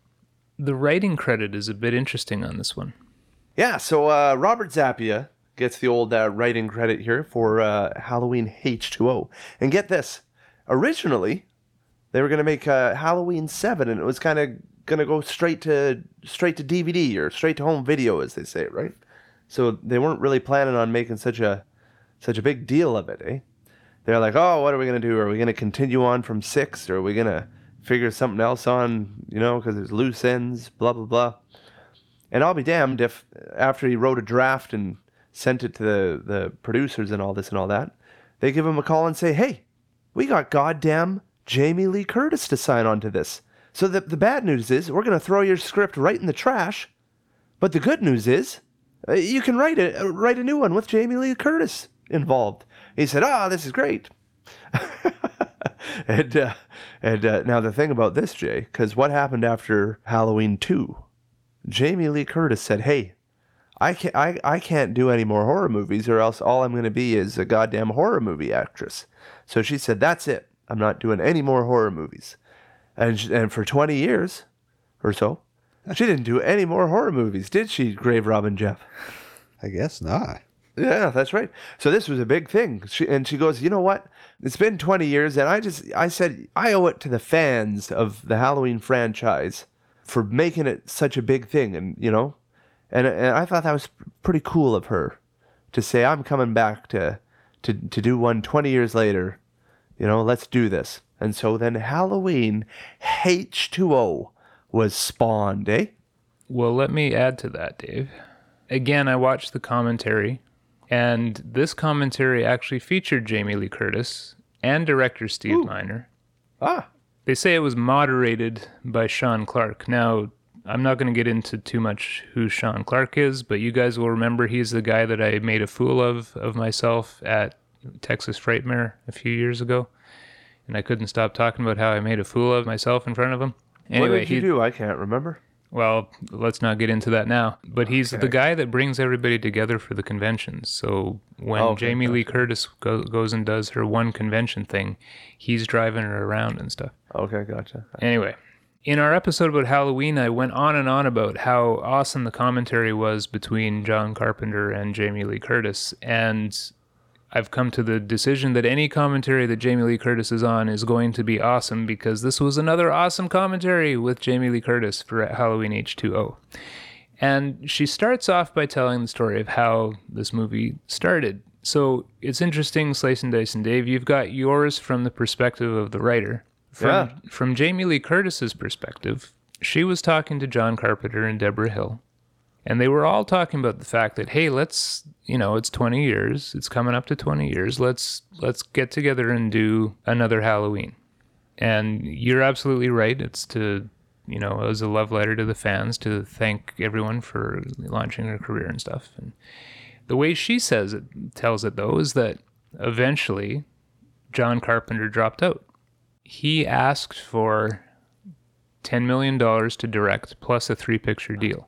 The writing credit is a bit interesting on this one. Yeah, so uh, Robert Zappia gets the old uh, writing credit here for uh, Halloween H2O. And get this originally, they were going to make uh, Halloween 7, and it was kind of going to go straight to straight to DVD or straight to home video, as they say, right? So they weren't really planning on making such a such a big deal of it, eh? They're like, oh, what are we gonna do? Are we gonna continue on from six, or are we gonna figure something else on? You know, because there's loose ends, blah blah blah. And I'll be damned if after he wrote a draft and sent it to the the producers and all this and all that, they give him a call and say, hey, we got goddamn Jamie Lee Curtis to sign on to this. So the the bad news is we're gonna throw your script right in the trash. But the good news is, uh, you can write a uh, write a new one with Jamie Lee Curtis involved. He said, "Ah, this is great." and uh, and uh, now the thing about this, Jay, because what happened after Halloween two? Jamie Lee Curtis said, "Hey, I can't I, I can't do any more horror movies, or else all I'm going to be is a goddamn horror movie actress." So she said, "That's it. I'm not doing any more horror movies." And sh- and for 20 years or so, she didn't do any more horror movies, did she, Grave Robber Jeff? I guess not. Yeah, that's right. So this was a big thing. She, and she goes, you know what? It's been 20 years, and I just, I said, I owe it to the fans of the Halloween franchise for making it such a big thing. And, you know, and, and I thought that was pretty cool of her to say, I'm coming back to, to, to do one 20 years later. You know, let's do this. And so then Halloween H2O was spawned, eh? Well, let me add to that, Dave. Again, I watched the commentary, and this commentary actually featured Jamie Lee Curtis and director Steve Miner. Ah, They say it was moderated by Sean Clark. Now, I'm not going to get into too much who Sean Clark is, but you guys will remember he's the guy that I made a fool of of myself at Texas Frightmare a few years ago. And I couldn't stop talking about how I made a fool of myself in front of him. Anyway, what did you he, do? I can't remember. well, let's not get into that now. But he's the guy that brings everybody together for the conventions. So when oh, Okay, Jamie Lee Curtis go, goes and does her one convention thing, he's driving her around and stuff. Okay, gotcha. Anyway, in our episode about Halloween, I went on and on about how awesome the commentary was between John Carpenter and Jamie Lee Curtis. And I've come to the decision that any commentary that Jamie Lee Curtis is on is going to be awesome because this was another awesome commentary with Jamie Lee Curtis for Halloween H2O. And she starts off by telling the story of how this movie started. So it's interesting, Slice and Dice and Dave. You've got yours from the perspective of the writer. From, Yeah. From Jamie Lee Curtis's perspective, she was talking to John Carpenter and Debra Hill, and they were all talking about the fact that hey, let's you know it's 20 years, it's coming up to 20 years. Let's let's get together and do another Halloween. And you're absolutely right. It's to you know as a love letter to the fans to thank everyone for launching their career and stuff. And the way she says it tells it though is that eventually John Carpenter dropped out. He asked for $10 million to direct plus a three picture deal.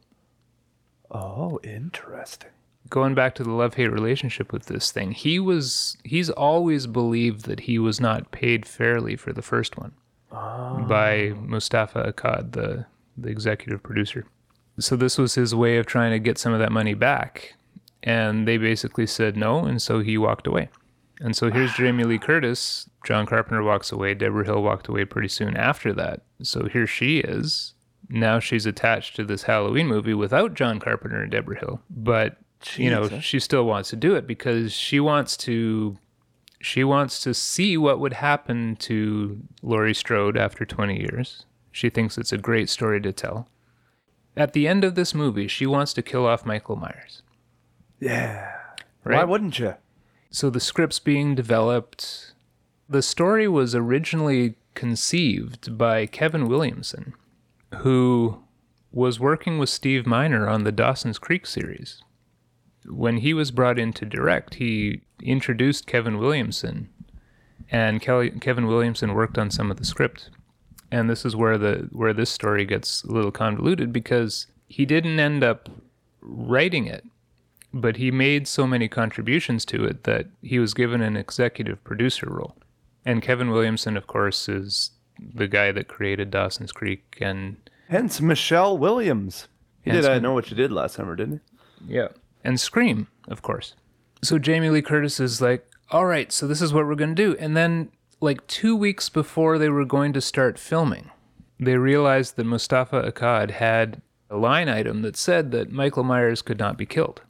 Oh, interesting. Going back to the love hate relationship with this thing, he was he's always believed that he was not paid fairly for the first one ah. by Moustapha Akkad, the the executive producer. So this was his way of trying to get some of that money back. And they basically said no, and so he walked away. And so here's Jamie Lee Curtis. John Carpenter walks away. Debra Hill walked away pretty soon after that. So here she is. Now she's attached to this Halloween movie without John Carpenter and Debra Hill. But you know, she still wants to do it because she wants to she wants to see what would happen to Laurie Strode after 20 years. She thinks it's a great story to tell. At the end of this movie, she wants to kill off Michael Myers. Yeah. Right? Why wouldn't you? So the script's being developed. The story was originally conceived by Kevin Williamson, who was working with Steve Miner on the Dawson's Creek series. When he was brought in to direct, he introduced Kevin Williamson, and Kelly, Kevin Williamson worked on some of the script. And this is where the where this story gets a little convoluted because he didn't end up writing it but he made so many contributions to it that he was given an executive producer role. And Kevin Williamson, of course, is the guy that created Dawson's Creek and Hence Michelle Williams. He did I know what you did last summer, didn't he? yeah, and Scream, of course. So Jamie Lee Curtis is like, "All right, so this is what we're going to do." And then like 2 weeks before they were going to start filming, they realized that Moustapha Akkad had a line item that said that Michael Myers could not be killed.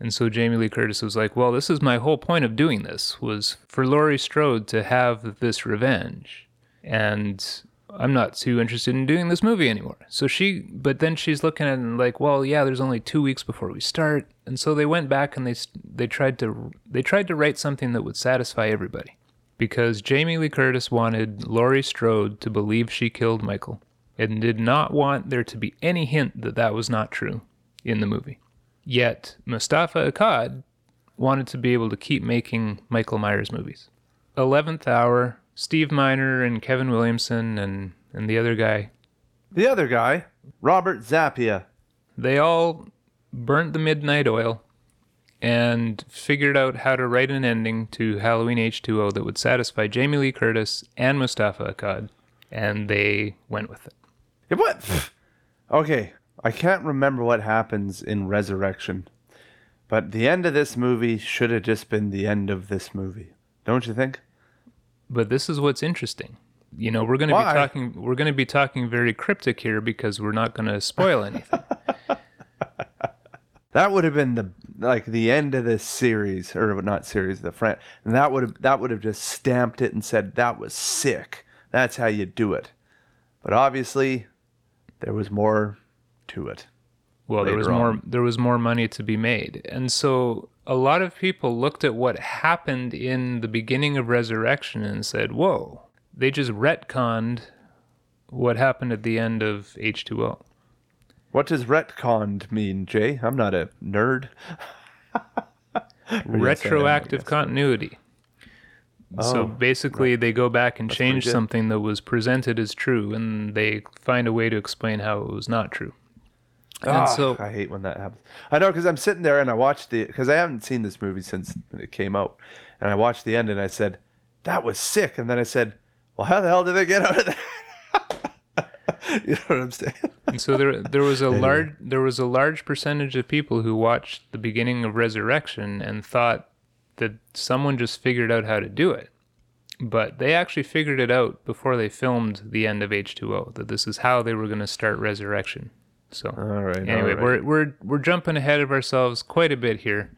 And so Jamie Lee Curtis was like, "Well, this is my whole point of doing this was for Laurie Strode to have this revenge." And I'm not too interested in doing this movie anymore. So she, but then she's looking at it and like, well, yeah, there's only two weeks before we start, and so they went back and they they tried to they tried to write something that would satisfy everybody, because Jamie Lee Curtis wanted Laurie Strode to believe she killed Michael, and did not want there to be any hint that that was not true in the movie. Yet Moustapha Akkad wanted to be able to keep making Michael Myers movies. 11th Hour, Steve Miner and Kevin Williamson and, and the other guy, The other guy, Robert Zappia. they all burnt the midnight oil and figured out how to write an ending to Halloween H2O that would satisfy Jamie Lee Curtis and Moustapha Akkad, and they went with it. Yeah, what? okay, I can't remember what happens in Resurrection, but the end of this movie should have just been the end of this movie. Don't you think? But this is what's interesting. You know, we're going to be talking we're going to be talking very cryptic here because we're not going to spoil anything. That would have been the like the end of this series, or not series, the friend. And that would have that would have just stamped it and said that was sick. That's how you do it. But obviously, there was more to it. Well, there was later more there was more money to be made. And so a lot of people looked at what happened in the beginning of Resurrection and said, "Whoa, they just retconned what happened at the end of H2O." What does retconned mean, Jay? I'm not a nerd. Or yes, I am, I Retroactive continuity. so Oh, basically, they go back and pretty change something that was presented as true, and they find a way to explain how it was not true. And Ah, so, I hate when that happens. I know because I'm sitting there and I watched the because I haven't seen this movie since it came out, and I watched the end and I said that was sick, and then I said, well, how the hell did they get out of that? you know what I'm saying? And so there there was a large there was a large percentage of people who watched the beginning of Resurrection and thought that someone just figured out how to do it. But they actually figured it out before they filmed the end of H2O that this is how they were going to start Resurrection. So All right. anyway, all right. we're we're we're jumping ahead of ourselves quite a bit here.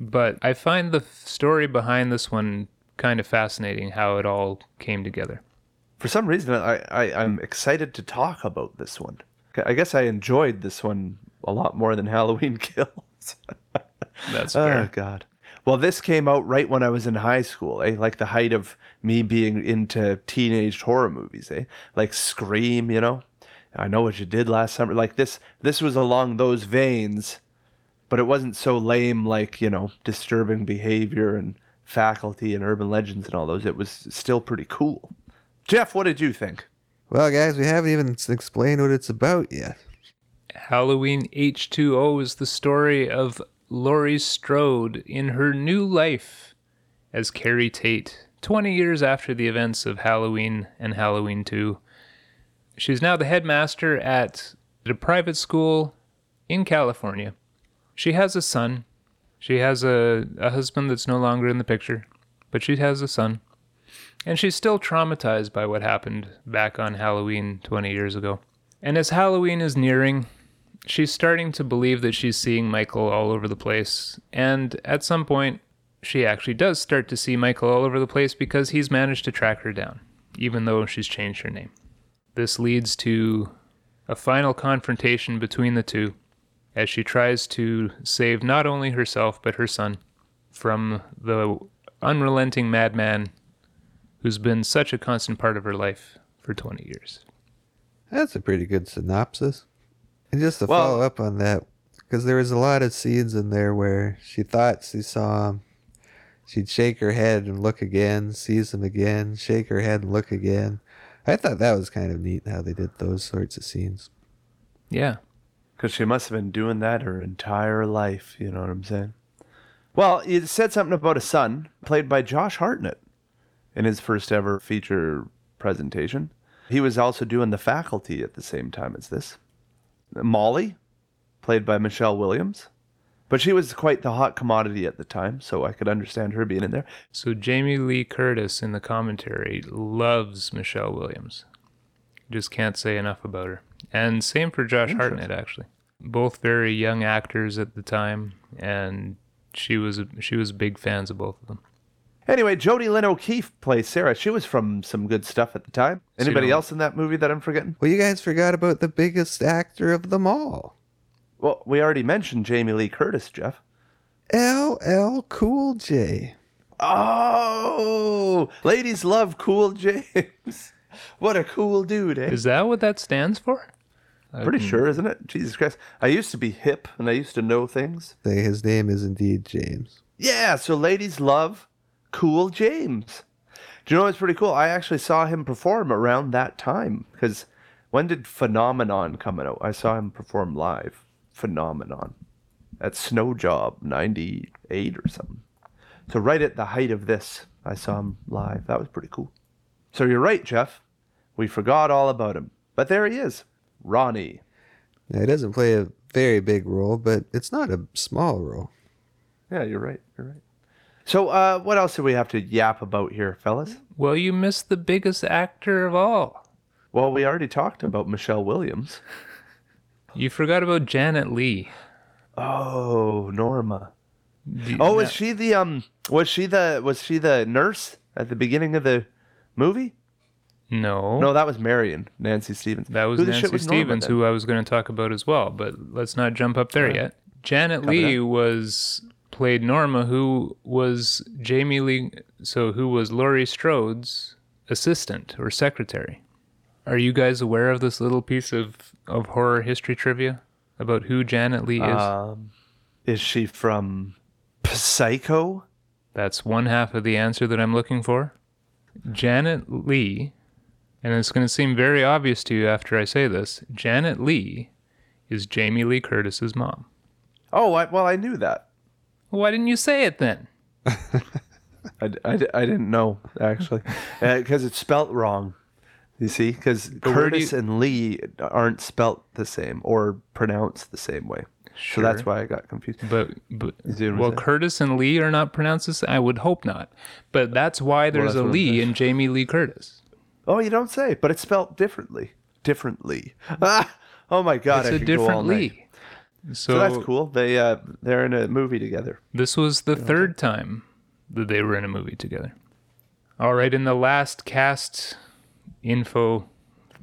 But I find the story behind this one kind of fascinating how it all came together. For some reason, I, I I'm excited to talk about this one. I guess I enjoyed this one a lot more than Halloween Kills. That's fair. Oh. God. Well, this came out right when I was in high school, eh? Like the height of me being into teenage horror movies, eh? Like Scream, you know. I know what you did last summer. Like this, this was along those veins, but it wasn't so lame. Like you know, disturbing behavior and faculty and urban legends and all those. It was still pretty cool. Jeff, what did you think? Well, guys, we haven't even explained what it's about yet. Halloween H2O is the story of Laurie Strode in her new life as Keri Tate, 20 years after the events of Halloween and Halloween 2. She's now the headmaster at a private school in California. She has a son. She has a, a husband that's no longer in the picture, but she has a son. And she's still traumatized by what happened back on Halloween 20 years ago. And as Halloween is nearing, she's starting to believe that she's seeing Michael all over the place. And at some point, she actually does start to see Michael all over the place because he's managed to track her down, even though she's changed her name. This leads to a final confrontation between the two as she tries to save not only herself but her son from the unrelenting madman who's been such a constant part of her life for 20 years. That's a pretty good synopsis. And just to Well- follow up on that, because there was a lot of scenes in there where she thought she saw him. She'd shake her head and look again, sees him again, shake her head and look again. I thought that was kind of neat how they did those sorts of scenes. Yeah. Because she must have been doing that her entire life. You know what I'm saying? Well, it said something about a son played by Josh Hartnett in his first ever feature presentation. He was also doing the faculty at the same time as this. Molly, played by Michelle Williams. But she was quite the hot commodity at the time, so I could understand her being in there. So Jamie Lee Curtis in the commentary loves Michelle Williams. Just can't say enough about her. And same for Josh Hartnett actually. Both very young actors at the time and she was she was big fans of both of them. Anyway, Jodi Lyn O'Keefe plays Sarah. She was from some good stuff at the time. Anybody don't- else in that movie that I'm forgetting? Well, you guys forgot about the biggest actor of them all. Well, we already mentioned Jamie Lee Curtis, Jeff. LL Cool J. Oh, ladies love Cool James. what a cool dude, eh? Is that what that stands for? Pretty sure, isn't it? Jesus Christ. I used to be hip and I used to know things. They- His name is indeed James. Yeah, so ladies love Cool James. Do you know what's pretty cool? I actually saw him perform around that time because when did Phenomenon come out? I saw him perform live. Phenomenon at Snow Job 98 or something. So right at the height of this, I saw him live. That was pretty cool. So you're right, Jeff. We forgot all about him. But there he is. Ronnie. Now, he doesn't play a very big role, but it's not a small role. Yeah, you're right. You're right. So uh, what else do we have to yap about here, fellas? Well, you missed the biggest actor of all. Well, we already talked about Michelle Williams. You forgot about Janet Leigh. Oh, Norma. Do- Oh, was she the um? Was she the was she the nurse at the beginning of the movie? No. No, that was Marion, Nancy Stevens. That was Who Nancy was Stevens, who I was going to talk about as well, but let's not jump up there yet. Janet Coming Lee was played Norma, who was Jamie Lee, so who was Laurie Strode's assistant or secretary. Are you guys aware of this little piece of, of horror history trivia about who Janet Leigh is? Um, is she from Psycho? That's one half of the answer that I'm looking for. Janet Leigh, and it's going to seem very obvious to you after I say this Janet Leigh is Jamie Lee Curtis's mom. Oh, I, well, I knew that. Why didn't you say it then? I, I, I didn't know actually, because it's spelt wrong. You see, because Curtis you- and Lee aren't spelt the same or pronounced the same way. So that's why I got confused. But, but see what I'm well? Curtis and Lee are not pronounced the same. I would hope not. But that's why there's that's a Lee in Jamie Lee Curtis. Oh, you don't say, but it's spelt differently. Differently. Ah, oh my God! It's I a different. Lee. So, So, that's cool. They uh, they're in a movie together. This was the third time that they were in a movie together. All right, in the last cast info,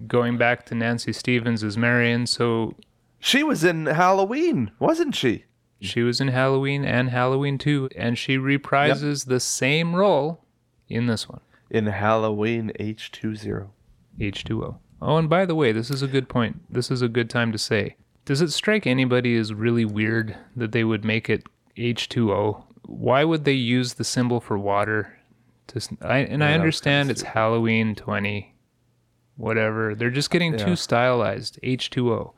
going back to Nancy Stevens as Marion, so She was in Halloween, wasn't she? she was in Halloween and Halloween 2, and she reprises the same role in this one, In Halloween H20. H2O. Oh, and by the way, this is a good point. This is a good time to say. Does it strike anybody as really weird that they would make it H2O? Why would they use the symbol for water? To, I, and I understand it's Halloween 20, whatever. They're just getting Yeah. too stylized, H2O.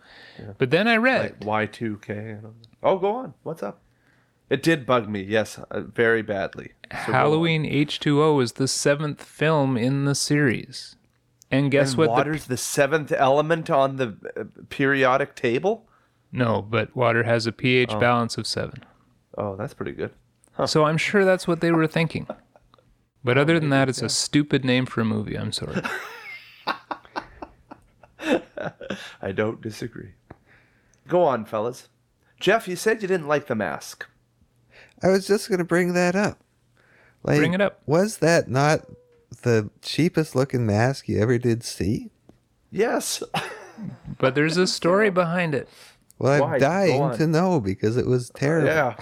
But then I read, Like Y2K. Oh, go on. What's up? It did bug me, yes, uh, very badly. So. Halloween H2O is the seventh film in the series. And guess and what? the- water's the seventh element on the uh, periodic table? no, but water has a pH balance of seven. Oh, that's pretty good. So I'm sure that's what they were thinking. But other than that, it's a stupid name for a movie. I'm sorry. I don't disagree. Go on, fellas. Jeff, you said you didn't like the mask. I was just gonna bring that up. Like, Bring it up. Was that not the cheapest looking mask you ever did see? Yes. But there's a story behind it. Well, Why? I'm dying to know because it was terrible. yeah.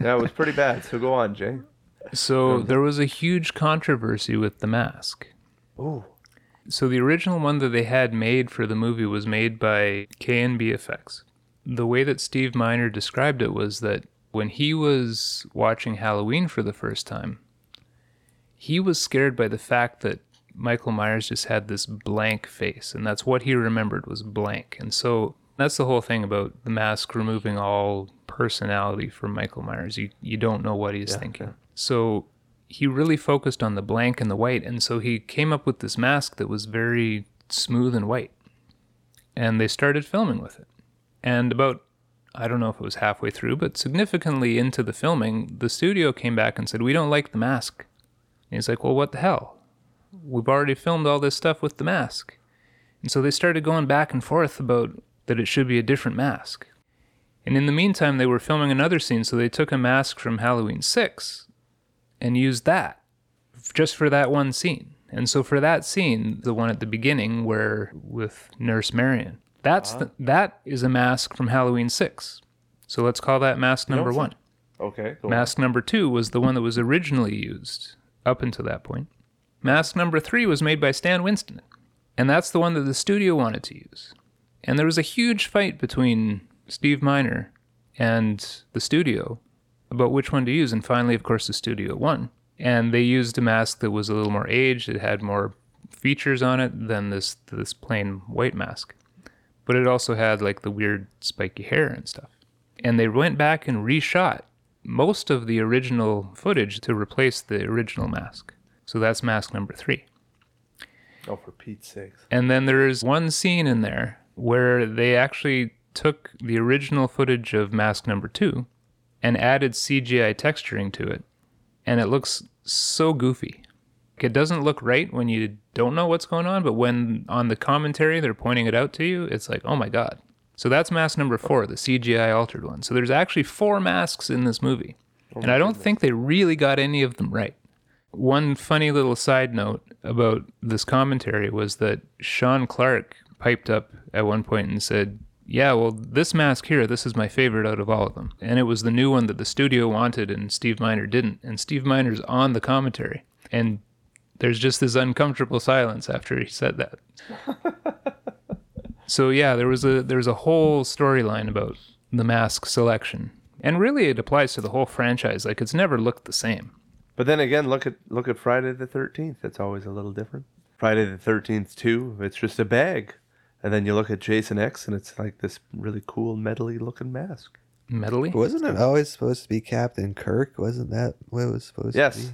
Yeah, it was pretty bad. So go on, Jay. So um, there was a huge controversy with the mask. Ooh. So the original one that they had made for the movie was made by K&B Effects. The way that Steve Miner described it was that when he was watching Halloween for the first time, he was scared by the fact that Michael Myers just had this blank face, and that's what he remembered was blank. And so that's the whole thing about the mask removing all personality from Michael Myers. You you don't know what he's thinking. So he really focused on the blank and the white, and so he came up with this mask that was very smooth and white. And they started filming with it. And about I don't know if it was halfway through, but significantly into the filming, the studio came back and said, "We don't like the mask." And he's like, "Well, what the hell? We've already filmed all this stuff with the mask." And so they started going back and forth about that it should be a different mask. And in the meantime, they were filming another scene, so they took a mask from Halloween 6 and use that just for that one scene. And so for that scene, the one at the beginning where with Nurse Marion, that's the, that is a mask from Halloween 6. So let's call that mask number 1. Okay. Go on. Mask number 2 was the one that was originally used up until that point. Mask number 3 was made by Stan Winston. And that's the one that the studio wanted to use. And there was a huge fight between Steve Miner and the studio about which one to use. And finally, of course, the studio won. And they used a mask that was a little more aged. It had more features on it than this this plain white mask. But it also had like the weird spiky hair and stuff. And they went back and reshot most of the original footage to replace the original mask. So that's mask number three. Oh, for Pete's sake. And then there's one scene in there where they actually took the original footage of mask number two and added CGI texturing to it. And it looks so goofy. It doesn't look right when you don't know what's going on, but when on the commentary they're pointing it out to you, it's like, oh my God. So that's mask number four, the CGI altered one. So there's actually four masks in this movie. Oh and I don't think they really got any of them right. One funny little side note about this commentary was that Sean Clark piped up at one point and said, Yeah, well, this mask here, this is my favorite out of all of them. And it was the new one that the studio wanted and Steve Miner didn't. And Steve Miner's on the commentary. And there's just this uncomfortable silence after he said that. so yeah, there was a there was a whole storyline about the mask selection. And really it applies to the whole franchise. Like it's never looked the same. But then again, look at look at Friday the Thirteenth. It's always a little different. Friday the Thirteenth too, It's just a bag, and then you look at Jason X, and it's like this really cool metally looking mask. Metally? Wasn't it always supposed to be Captain Kirk? Wasn't that what it was supposed to be? Yes.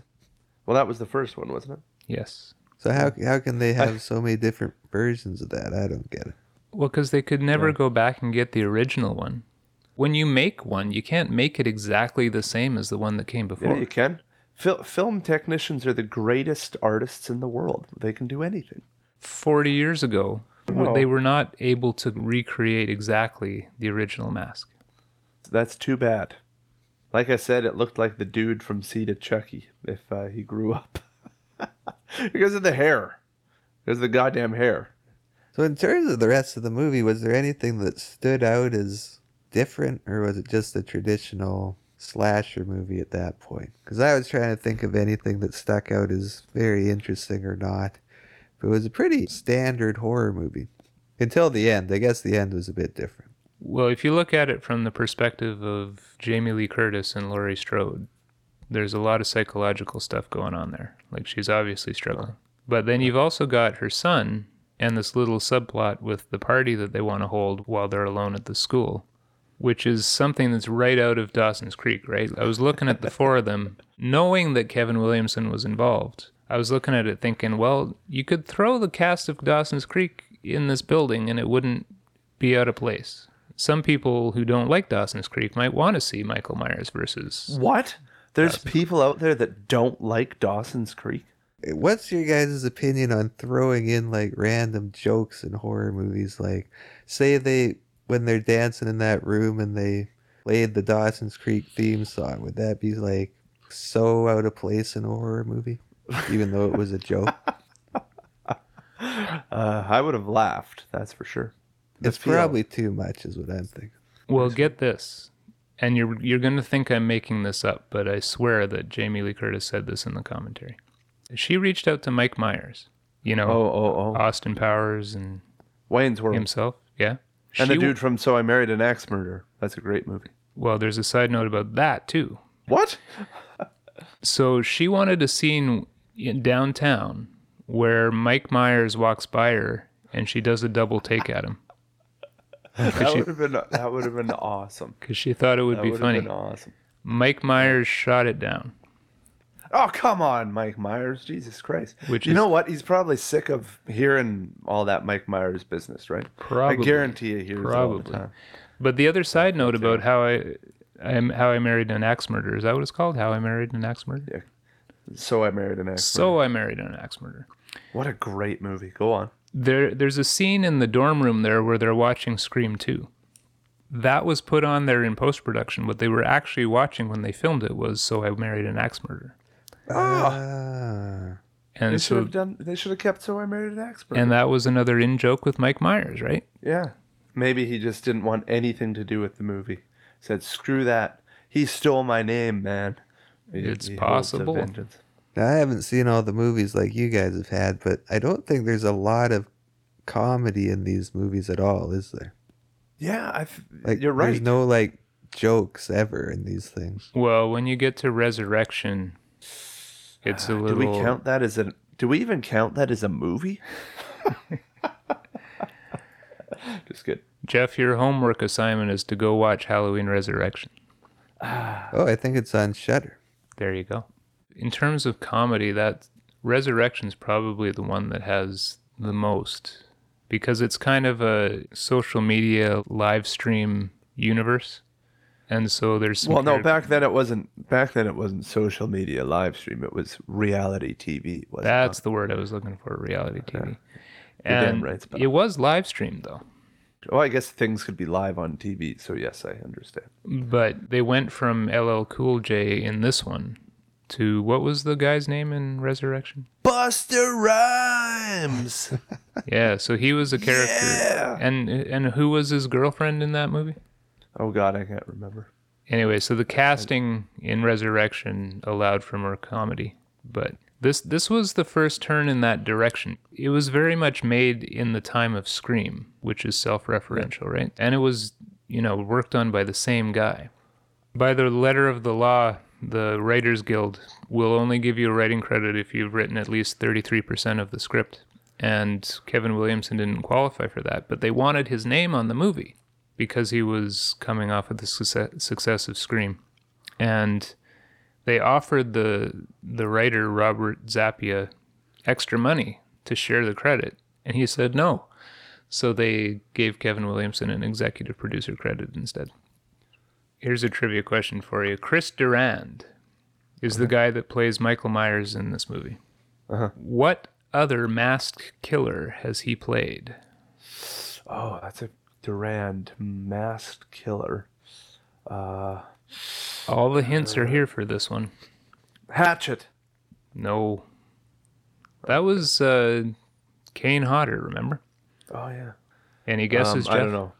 Well, that was the first one, wasn't it? Yes. So how how can they have so many different versions of that? I don't get it. Well, because they could never go back and get the original one. When you make one, you can't make it exactly the same as the one that came before. Yeah, before. you can. Fil- film technicians are the greatest artists in the world. They can do anything. 40 years ago, w- Oh. they were not able to recreate exactly the original mask. That's too bad. Like I said, it looked like the dude from Seed of Chucky if uh, he grew up. because of the hair. Because of the goddamn hair. So in terms of the rest of the movie, was there anything that stood out as different, or was it just a traditional slasher movie at that point? Because I was trying to think of anything that stuck out as very interesting or not. But it was a pretty standard horror movie until the end. I guess the end was a bit different. Well, if you look at it from the perspective of Jamie Lee Curtis and Laurie Strode, there's a lot of psychological stuff going on there. Like she's obviously struggling. But then you've also got her son and this little subplot with the party that they want to hold while they're alone at the school, which is something that's right out of Dawson's Creek, right? I was looking at the four of them, knowing that Kevin Williamson was involved. I was looking at it thinking, well, you could throw the cast of Dawson's Creek in this building and it wouldn't be out of place. Some people who don't like Dawson's Creek might want to see Michael Myers versus. What? There's people out there that don't like Dawson's Creek? What's your guys' opinion on throwing in like random jokes in horror movies? Like, say they when they're dancing in that room and they played the Dawson's Creek theme song. Would that be like so out of place in a horror movie, even though it was a joke? Uh, I would have laughed, that's for sure. The it's feel. probably too much, is what I'm thinking. Well, get this. And you're you're going to think I'm making this up, but I swear that Jamie Lee Curtis said this in the commentary. She reached out to Mike Myers, you know, Oh, oh, oh. Austin Powers and Wayne's World. himself. Yeah. and the She- dude from So I Married an Axe Murderer. That's a great movie. Well, there's a side note about that too. What? So she wanted a scene in downtown where Mike Myers walks by her and she does a double take at him That would have been that would have been awesome. because she thought it would That be funny. been awesome. Mike Myers shot it down. Oh come on, Mike Myers! Jesus Christ! Which you is- know what? He's probably sick of hearing all that Mike Myers business, right? Probably. I guarantee you hears it all the Probably. time. But the other side note about how I, I how I married an axe murderer is that what it's called? How I married an axe murderer. So I married an axe. So I married an axe murderer. What a great movie! Go on. There, there's a scene in the dorm room there where they're watching Scream 2. That was put on there in post production. What they were actually watching when they filmed it was So I Married an Axe Murderer. Ah, They And should so, have done. They should have kept So I Married an Axe Murderer. and that was another in joke with Mike Myers, right? yeah, maybe he just didn't want anything to do with the movie. Said screw that. He stole my name, man. He- It's he possible. Now, I haven't seen all the movies like you guys have had, but I don't think there's a lot of comedy in these movies at all, is there? Yeah, I've, Like, you're right. There's no like jokes ever in these things. Well, when you get to Resurrection, it's a little. Do we count that as a? Do we even count that as a movie? Just good. Jeff, your homework assignment is to go watch Halloween Resurrection. Oh, I think it's on Shudder. There you go. In terms of comedy, that Resurrection's probably the one that has the most because it's kind of a social media live stream universe. And so there's Well, no, back then it wasn't. Back then it wasn't social media live stream. It was reality TV. That's the word I was looking for, reality TV. You're And right, it was live streamed though. Well, I guess things could be live on TV. So yes, I understand. But they went from LL Cool J in this one to what was the guy's name in Resurrection? Busta Rhymes. Yeah, so he was a character. Yeah. And and who was his girlfriend in that movie? oh God, I can't remember. Anyway, so the casting in Resurrection allowed for more comedy, but this this was the first turn in that direction. It was very much made in the time of Scream, which is self-referential, right? And it was, you know, worked on by the same guy. By the letter of the law, the Writers Guild will only give you a writing credit if you've written at least 33% of the script. And Kevin Williamson didn't qualify for that, but they wanted his name on the movie because he was coming off of the success, success of Scream. And they offered the the writer Robert Zappia extra money to share the credit, and he said no. So they gave Kevin Williamson an executive producer credit instead. Here's a trivia question for you. Chris Durand is the guy that plays Michael Myers in this movie. Uh-huh. What other masked killer has he played? Oh, that's a Durand masked killer. Uh, All the hints are here for this one. Hatchet. No. That was uh, Kane Hodder, remember? Oh yeah. Any guesses, Um, Jeff? I don't know.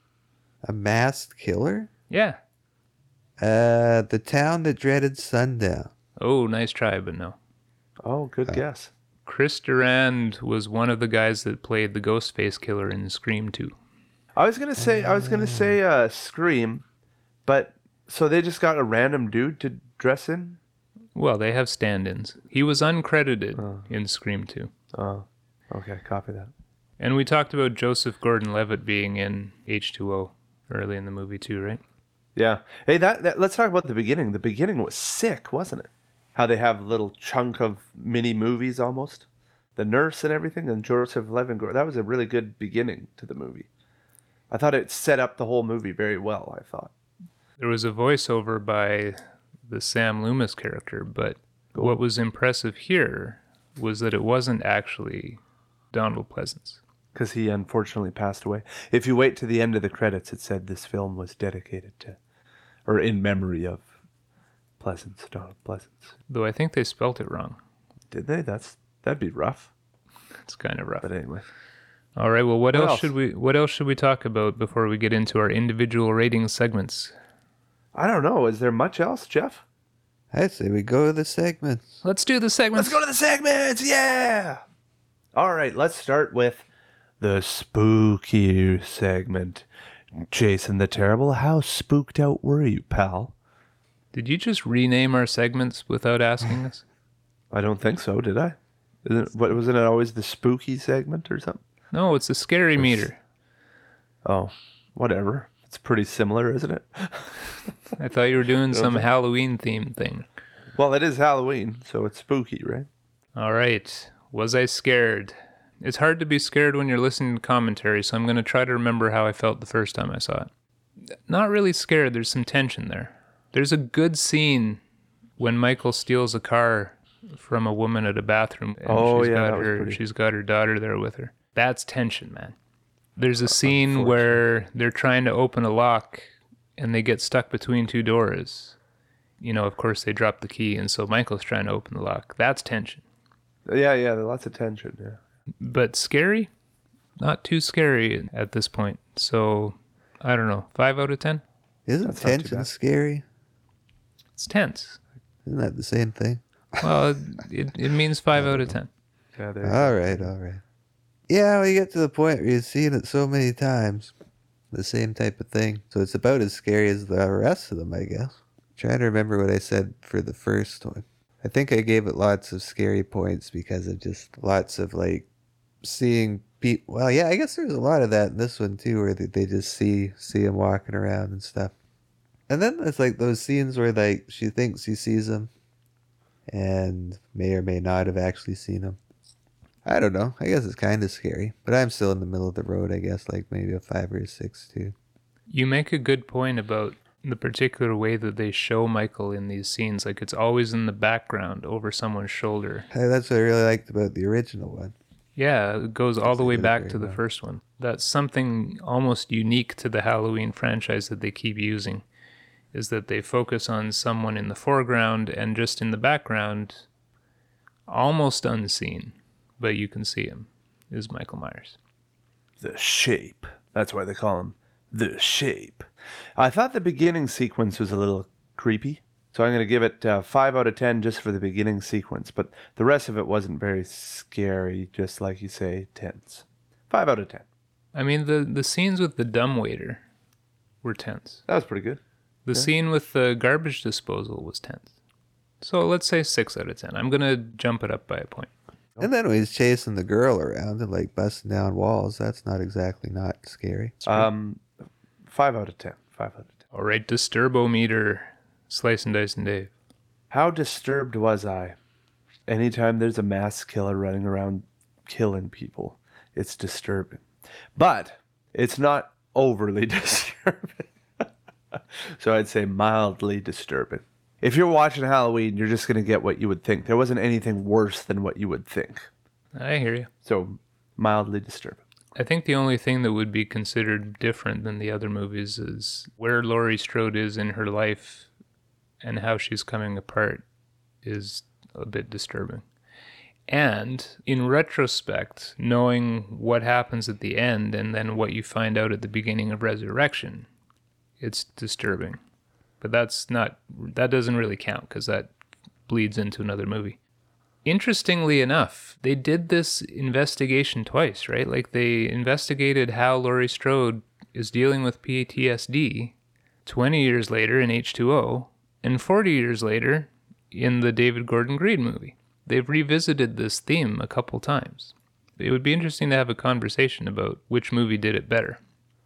A masked killer? Yeah. Uh, the town that dreaded sundown. Oh, nice try, but no. Oh, good guess. Chris Durand was one of the guys that played the Ghostface killer in Scream 2. I was gonna say I was gonna say uh, Scream, but so they just got a random dude to dress in. Well, they have stand ins. He was uncredited oh. in Scream 2. Oh, okay, copy that. And we talked about Joseph Gordon Levitt being in H2O early in the movie, too, right? Yeah. Hey, that, that let's talk about the beginning. The beginning was sick, wasn't it? How they have a little chunk of mini movies almost. The nurse and everything, and Joseph Levingor. That was a really good beginning to the movie. I thought it set up the whole movie very well. I thought. There was a voiceover by the Sam Loomis character, but what was impressive here was that it wasn't actually Donald Pleasence. because he unfortunately passed away. If you wait to the end of the credits, it said this film was dedicated to, or in memory of, Pleasence, Donald Pleasence. Though I think they spelt it wrong. Did they? That's that'd be rough. It's kind of rough. But anyway, All right. Well, what, What else, else? should we what else should we talk about before we get into our individual rating segments? I don't know. Is there much else, Jeff? I say we go to the segments. Let's do the segments. Let's go to the segments. Yeah. All right. Let's start with the spooky segment. Jason the Terrible, how spooked out were you, pal? Did you just rename our segments without asking us? I don't think so. Did I? Isn't, what wasn't it always the spooky segment or something? No, it's the scary meter. Oh, whatever. It's pretty similar, isn't it? I thought you were doing some Halloween theme thing. Well, it is Halloween, so it's spooky, right? All right. Was I scared? It's hard to be scared when you're listening to commentary, so I'm going to try to remember how I felt the first time I saw it. Not really scared, there's some tension there. There's a good scene when Michael steals a car from a woman at a bathroom and Oh, she's yeah, got that was her pretty- she's got her daughter there with her. That's tension, man. There's a scene where they're trying to open a lock and they get stuck between two doors. You know, of course they drop the key and so Michael's trying to open the lock. That's tension. Yeah, yeah, there's lots of tension. Yeah. but scary not too scary at this point so i don't know five out of ten Isn't That's not tension scary? it's tense Isn't that the same thing? well it, it means five out of ten Yeah. All right, all right. Yeah, we get to the point where you've seen it so many times, the same type of thing. So it's about as scary as the rest of them, I guess. trying to remember what I said for the first one. I think I gave it lots of scary points because of just lots of like seeing people. Well, yeah, I guess there's a lot of that in this one too, where they, they just see see him walking around and stuff. And then there's like those scenes where like she thinks she sees him, and may or may not have actually seen him. I don't know. I guess it's kind of scary, but I'm still in the middle of the road. I guess like maybe a five or a six too. you make a good point about the particular way that they show michael in these scenes like it's always in the background over someone's shoulder Hey, That's what I really liked about the original one. yeah it goes all the way back to the first one that's something almost unique to the halloween franchise that they keep using is that they focus on someone in the foreground and just in the background almost unseen but you can see him is michael myers The shape. That's why they call him the shape. I thought the beginning sequence was a little creepy, so I'm going to give it uh, five out of ten just for the beginning sequence. But the rest of it wasn't very scary, just like you say, tense. Five out of ten. i mean the, the scenes with the dumb waiter were tense That was pretty good. The scene with the garbage disposal was tense. So let's say six out of ten. I'm gonna jump it up by a point. And then when he's chasing the girl around and like busting down walls, that's not exactly not scary. Um, five out of ten. Five out of ten. All right, disturbometer, slice and dice and Dave. How disturbed was I? Anytime there's a mass killer running around killing people, it's disturbing. But it's not overly disturbing. so I'd say mildly disturbing. If you're watching Halloween, you're just going to get what you would think. There wasn't anything worse than what you would think. I hear you. So mildly disturbing. I think the only thing that would be considered different than the other movies is where Laurie Strode is in her life and how she's coming apart is a bit disturbing. And in retrospect, knowing what happens at the end and then what you find out at the beginning of Resurrection, it's disturbing. But that's not, that doesn't really count because that bleeds into another movie. Interestingly enough, they did this investigation twice, right? Like they investigated how Laurie Strode is dealing with PTSD 20 years later in H2O and 40 years later in the David Gordon Green movie. They've revisited this theme a couple times. It would be interesting to have a conversation about which movie did it better.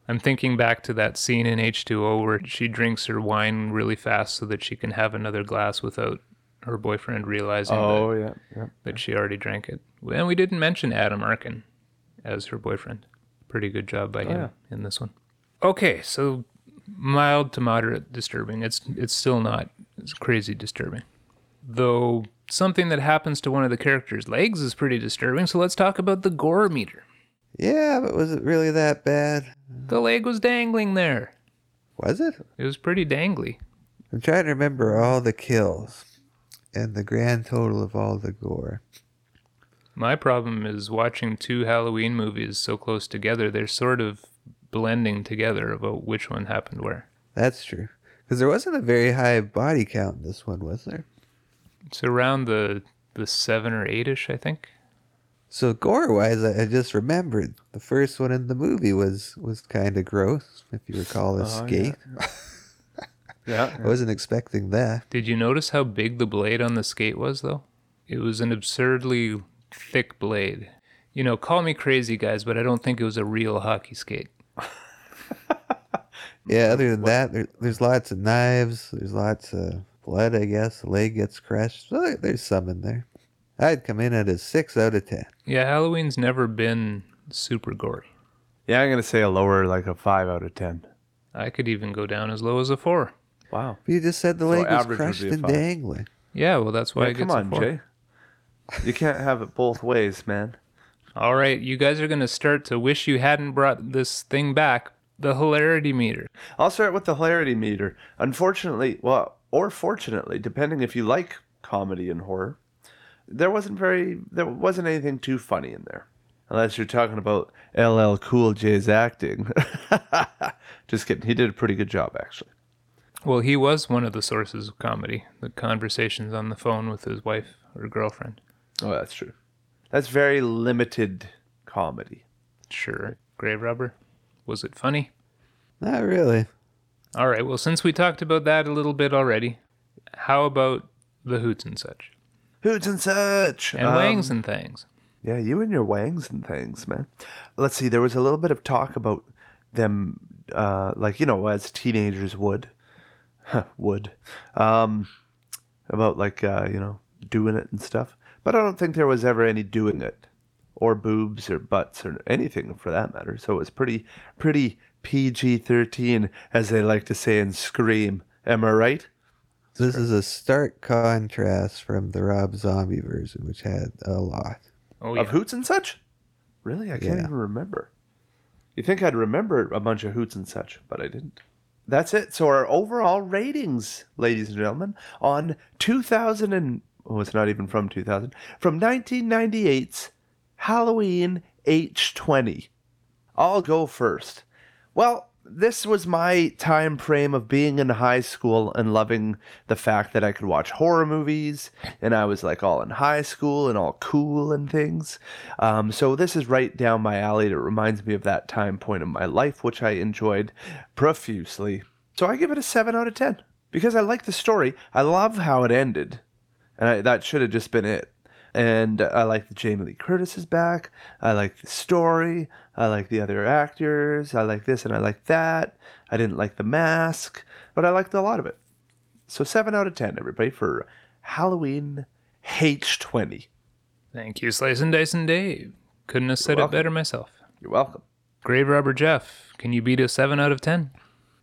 I'm thinking back to that scene in H2O where she drinks her wine really fast so that she can have another glass without her boyfriend realizing that Oh yeah, yeah. but she already drank it. And we didn't mention Adam Arkin as her boyfriend. Pretty good job by oh, him yeah. in this one. Okay, so mild to moderate disturbing. It's it's still not it's crazy disturbing. Though something that happens to one of the characters' legs is pretty disturbing, so let's talk about the gore meter. Yeah, but was it really that bad? The leg was dangling there. Was it? It was pretty dangly. I'm trying to remember all the kills and the grand total of all the gore. My problem is watching two Halloween movies so close together, they're sort of blending together about which one happened where. That's true. Because there wasn't a very high body count in this one, was there? It's around the the seven or eight ish, I think. So gore wise, I, I just remembered the first one in the movie was was kind of gross, if you recall the Oh, skate. Yeah. I wasn't expecting that. Did you notice how big the blade on the skate was, though? It was an absurdly thick blade. You know, call me crazy, guys, but I don't think it was a real hockey skate. Yeah. Other than that, there, there's lots of knives. There's lots of blood. I guess the leg gets crushed. So there- there's some in there. I'd come in at a six out of ten. Yeah, Halloween's never been super gory. Yeah, I'm gonna say a lower, like a five out of ten. I could even go down as low as a four. Wow. But you just said the So leg was average would crushed be a and five. dangling. Yeah, well, that's why Yeah, it come gets on, four. Jay. You can't have it both ways, man. All right, you guys are going to start to wish you hadn't brought this thing back. The hilarity meter. I'll start with the hilarity meter. Unfortunately, well, or fortunately, depending if you like comedy and horror, there wasn't very, there wasn't anything too funny in there, unless you're talking about LL Cool J's acting. Just kidding. He did a pretty good job, actually. Well, he was one of the sources of comedy. The conversations on the phone with his wife or girlfriend. Oh, that's true. That's very limited comedy. Sure. Grave robber. Was it funny? Not really. All right. Well, since we talked about that a little bit already, how about the hoots and such Hoots and such. and Um, wangs and things? Yeah, you and your wangs and things, man. Let's see. There was a little bit of talk about them, uh, like you know, as teenagers would, would, um, about like uh, you know, doing it and stuff. But I don't think there was ever any doing it, or boobs or butts or anything for that matter. So it was pretty, pretty PG thirteen, as they like to say in Scream. Am I right? This is a stark contrast from the Rob Zombie version, which had a lot. Oh, Of hoots and such? Really? I can't Yeah. even remember. You think I'd remember a bunch of hoots and such, but I didn't. That's it. So our overall ratings, ladies and gentlemen, on 2000 and oh, it's not even from 2000, from 1998's Halloween H20. I'll go first. Well, this was my time frame of being in high school and loving the fact that I could watch horror movies, and I was like all in high school and all cool and things. Um, so this is right down my alley. It reminds me of that time point in my life, which I enjoyed profusely. So I give it a seven out of ten because I like the story. I love how it ended, and I, that should have just been it. And I like that Jamie Lee Curtis is back. I like the story. I like the other actors. I like this and I like that. I didn't like the mask, but I liked a lot of it. So 7 out of 10, everybody, for Halloween H20. Thank you, Slice and Dice and Dave. Couldn't have said it better myself. You're welcome. Grave robber Jeff, can you beat a 7 out of 10?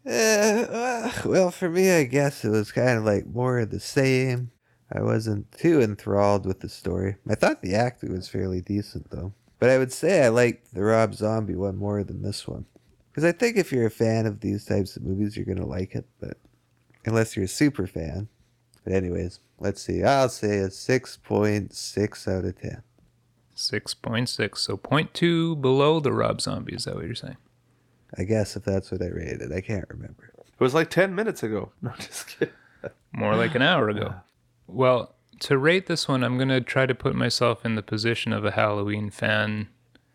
Eh, uh, well, for me, I guess it was kind of like more of the same. I wasn't too enthralled with the story. I thought the acting was fairly decent, though. But I would say I like the Rob Zombie one more than this one. Because I think if you're a fan of these types of movies, you're going to like it. But unless you're a super fan. But, anyways, let's see. I'll say a 6.6 out of 10. 6.6. So 0.2 below the Rob Zombie. Is that what you're saying? I guess if that's what I rated. I can't remember. It was like 10 minutes ago. No, just kidding. More like an hour ago. Well, to rate this one, I'm going to try to put myself in the position of a Halloween fan,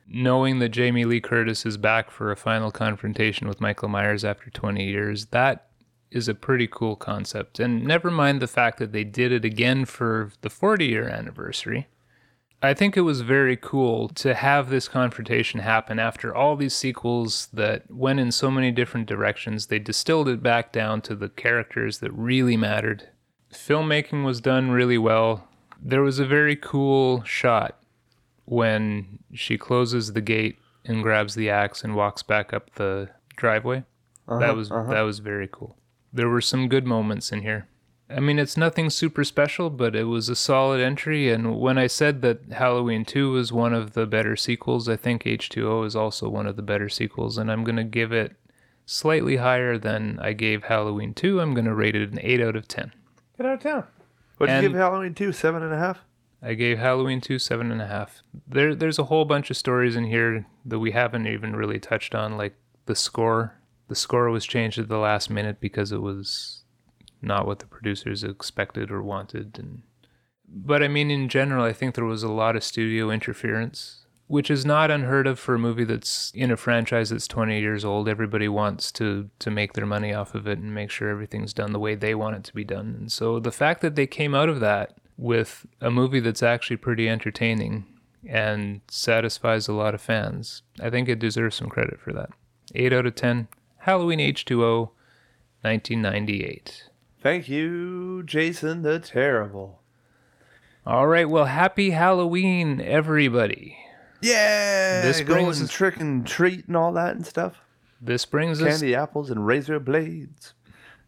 knowing that Jamie Lee Curtis is back for a final confrontation with Michael Myers after 20 years. That is a pretty cool concept. And never mind the fact that they did it again for the 40 year anniversary. I think it was very cool to have this confrontation happen after all these sequels that went in so many different directions. They distilled it back down to the characters that really mattered. Filmmaking was done really well. There was a very cool shot when she closes the gate and grabs the axe and walks back up the driveway. that uh-huh, was uh-huh. that was very cool. There were some good moments in here. I mean, it's nothing super special, but it was a solid entry. And when I said that Halloween 2 was one of the better sequels, I think H2O is also one of the better sequels. And I'm going to give it slightly higher than I gave Halloween 2. I'm going to rate it an 8 out of 10. Get out of town. What did you give Halloween 2? Seven and a half? I gave Halloween 2 seven and a half. There, there's a whole bunch of stories in here that we haven't even really touched on, like the score. The score was changed at the last minute because it was not what the producers expected or wanted. And but I mean, in general, I think there was a lot of studio interference, which is not unheard of for a movie that's in a franchise that's 20 years old. Everybody wants to to make their money off of it and make sure everything's done the way they want it to be done. And so the fact that they came out of that with a movie that's actually pretty entertaining and satisfies a lot of fans, I think it deserves some credit for that. 8 out of 10. Halloween H2O 1998. Thank you, Jason the Terrible. All right, well, happy Halloween, everybody. Yeah, This brings and trick and treat and all that and stuff. This brings us Candy apples and razor blades,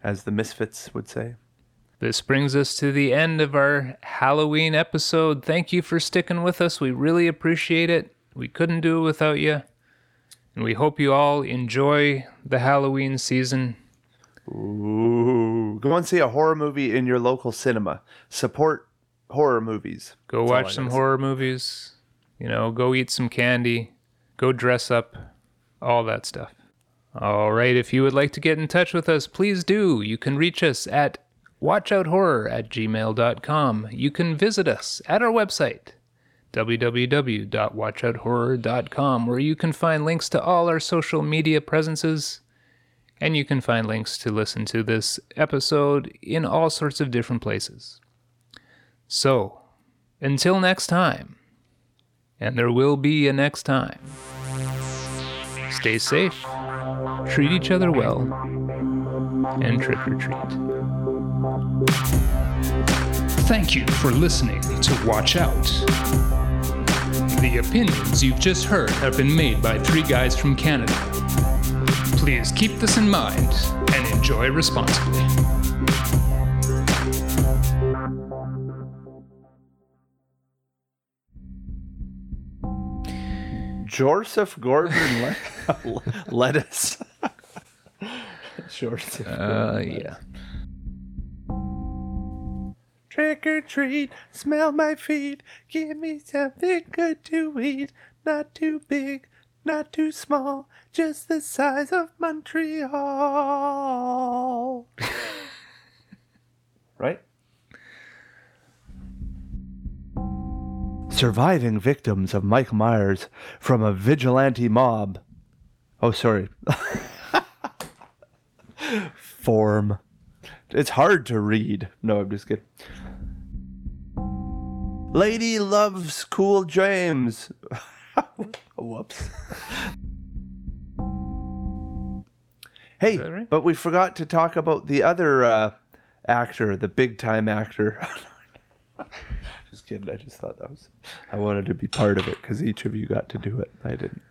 as the misfits would say. This brings us to the end of our Halloween episode. Thank you for sticking with us. We really appreciate it. We couldn't do it without you. And we hope you all enjoy the Halloween season. Ooh, go and see a horror movie in your local cinema. Support horror movies. Go That's watch some horror movies. You know, go eat some candy. Go dress up. All that stuff. All right, if you would like to get in touch with us, please do. You can reach us at watchouthorror at gmail.com. You can visit us at our website, www.watchouthorror.com, where you can find links to all our social media presences. And you can find links to listen to this episode in all sorts of different places. So, until next time, and there will be a next time, stay safe, treat each other well, and trick or treat. Thank you for listening to Watch Out. The opinions you've just heard have been made by three guys from Canada. Please keep this in mind and enjoy responsibly. Joseph Gordon Le- lettuce. Joseph. Uh, yeah. Trick or treat, smell my feet, give me something good to eat. Not too big, not too small, just the size of Montreal. right? Surviving victims of Mike Myers from a vigilante mob. Oh, sorry. Form. It's hard to read. No, I'm just kidding. Lady loves cool James. Whoops. hey, right? but we forgot to talk about the other uh, actor, the big time actor. just kidding. I just thought that was. I wanted to be part of it because each of you got to do it. I didn't.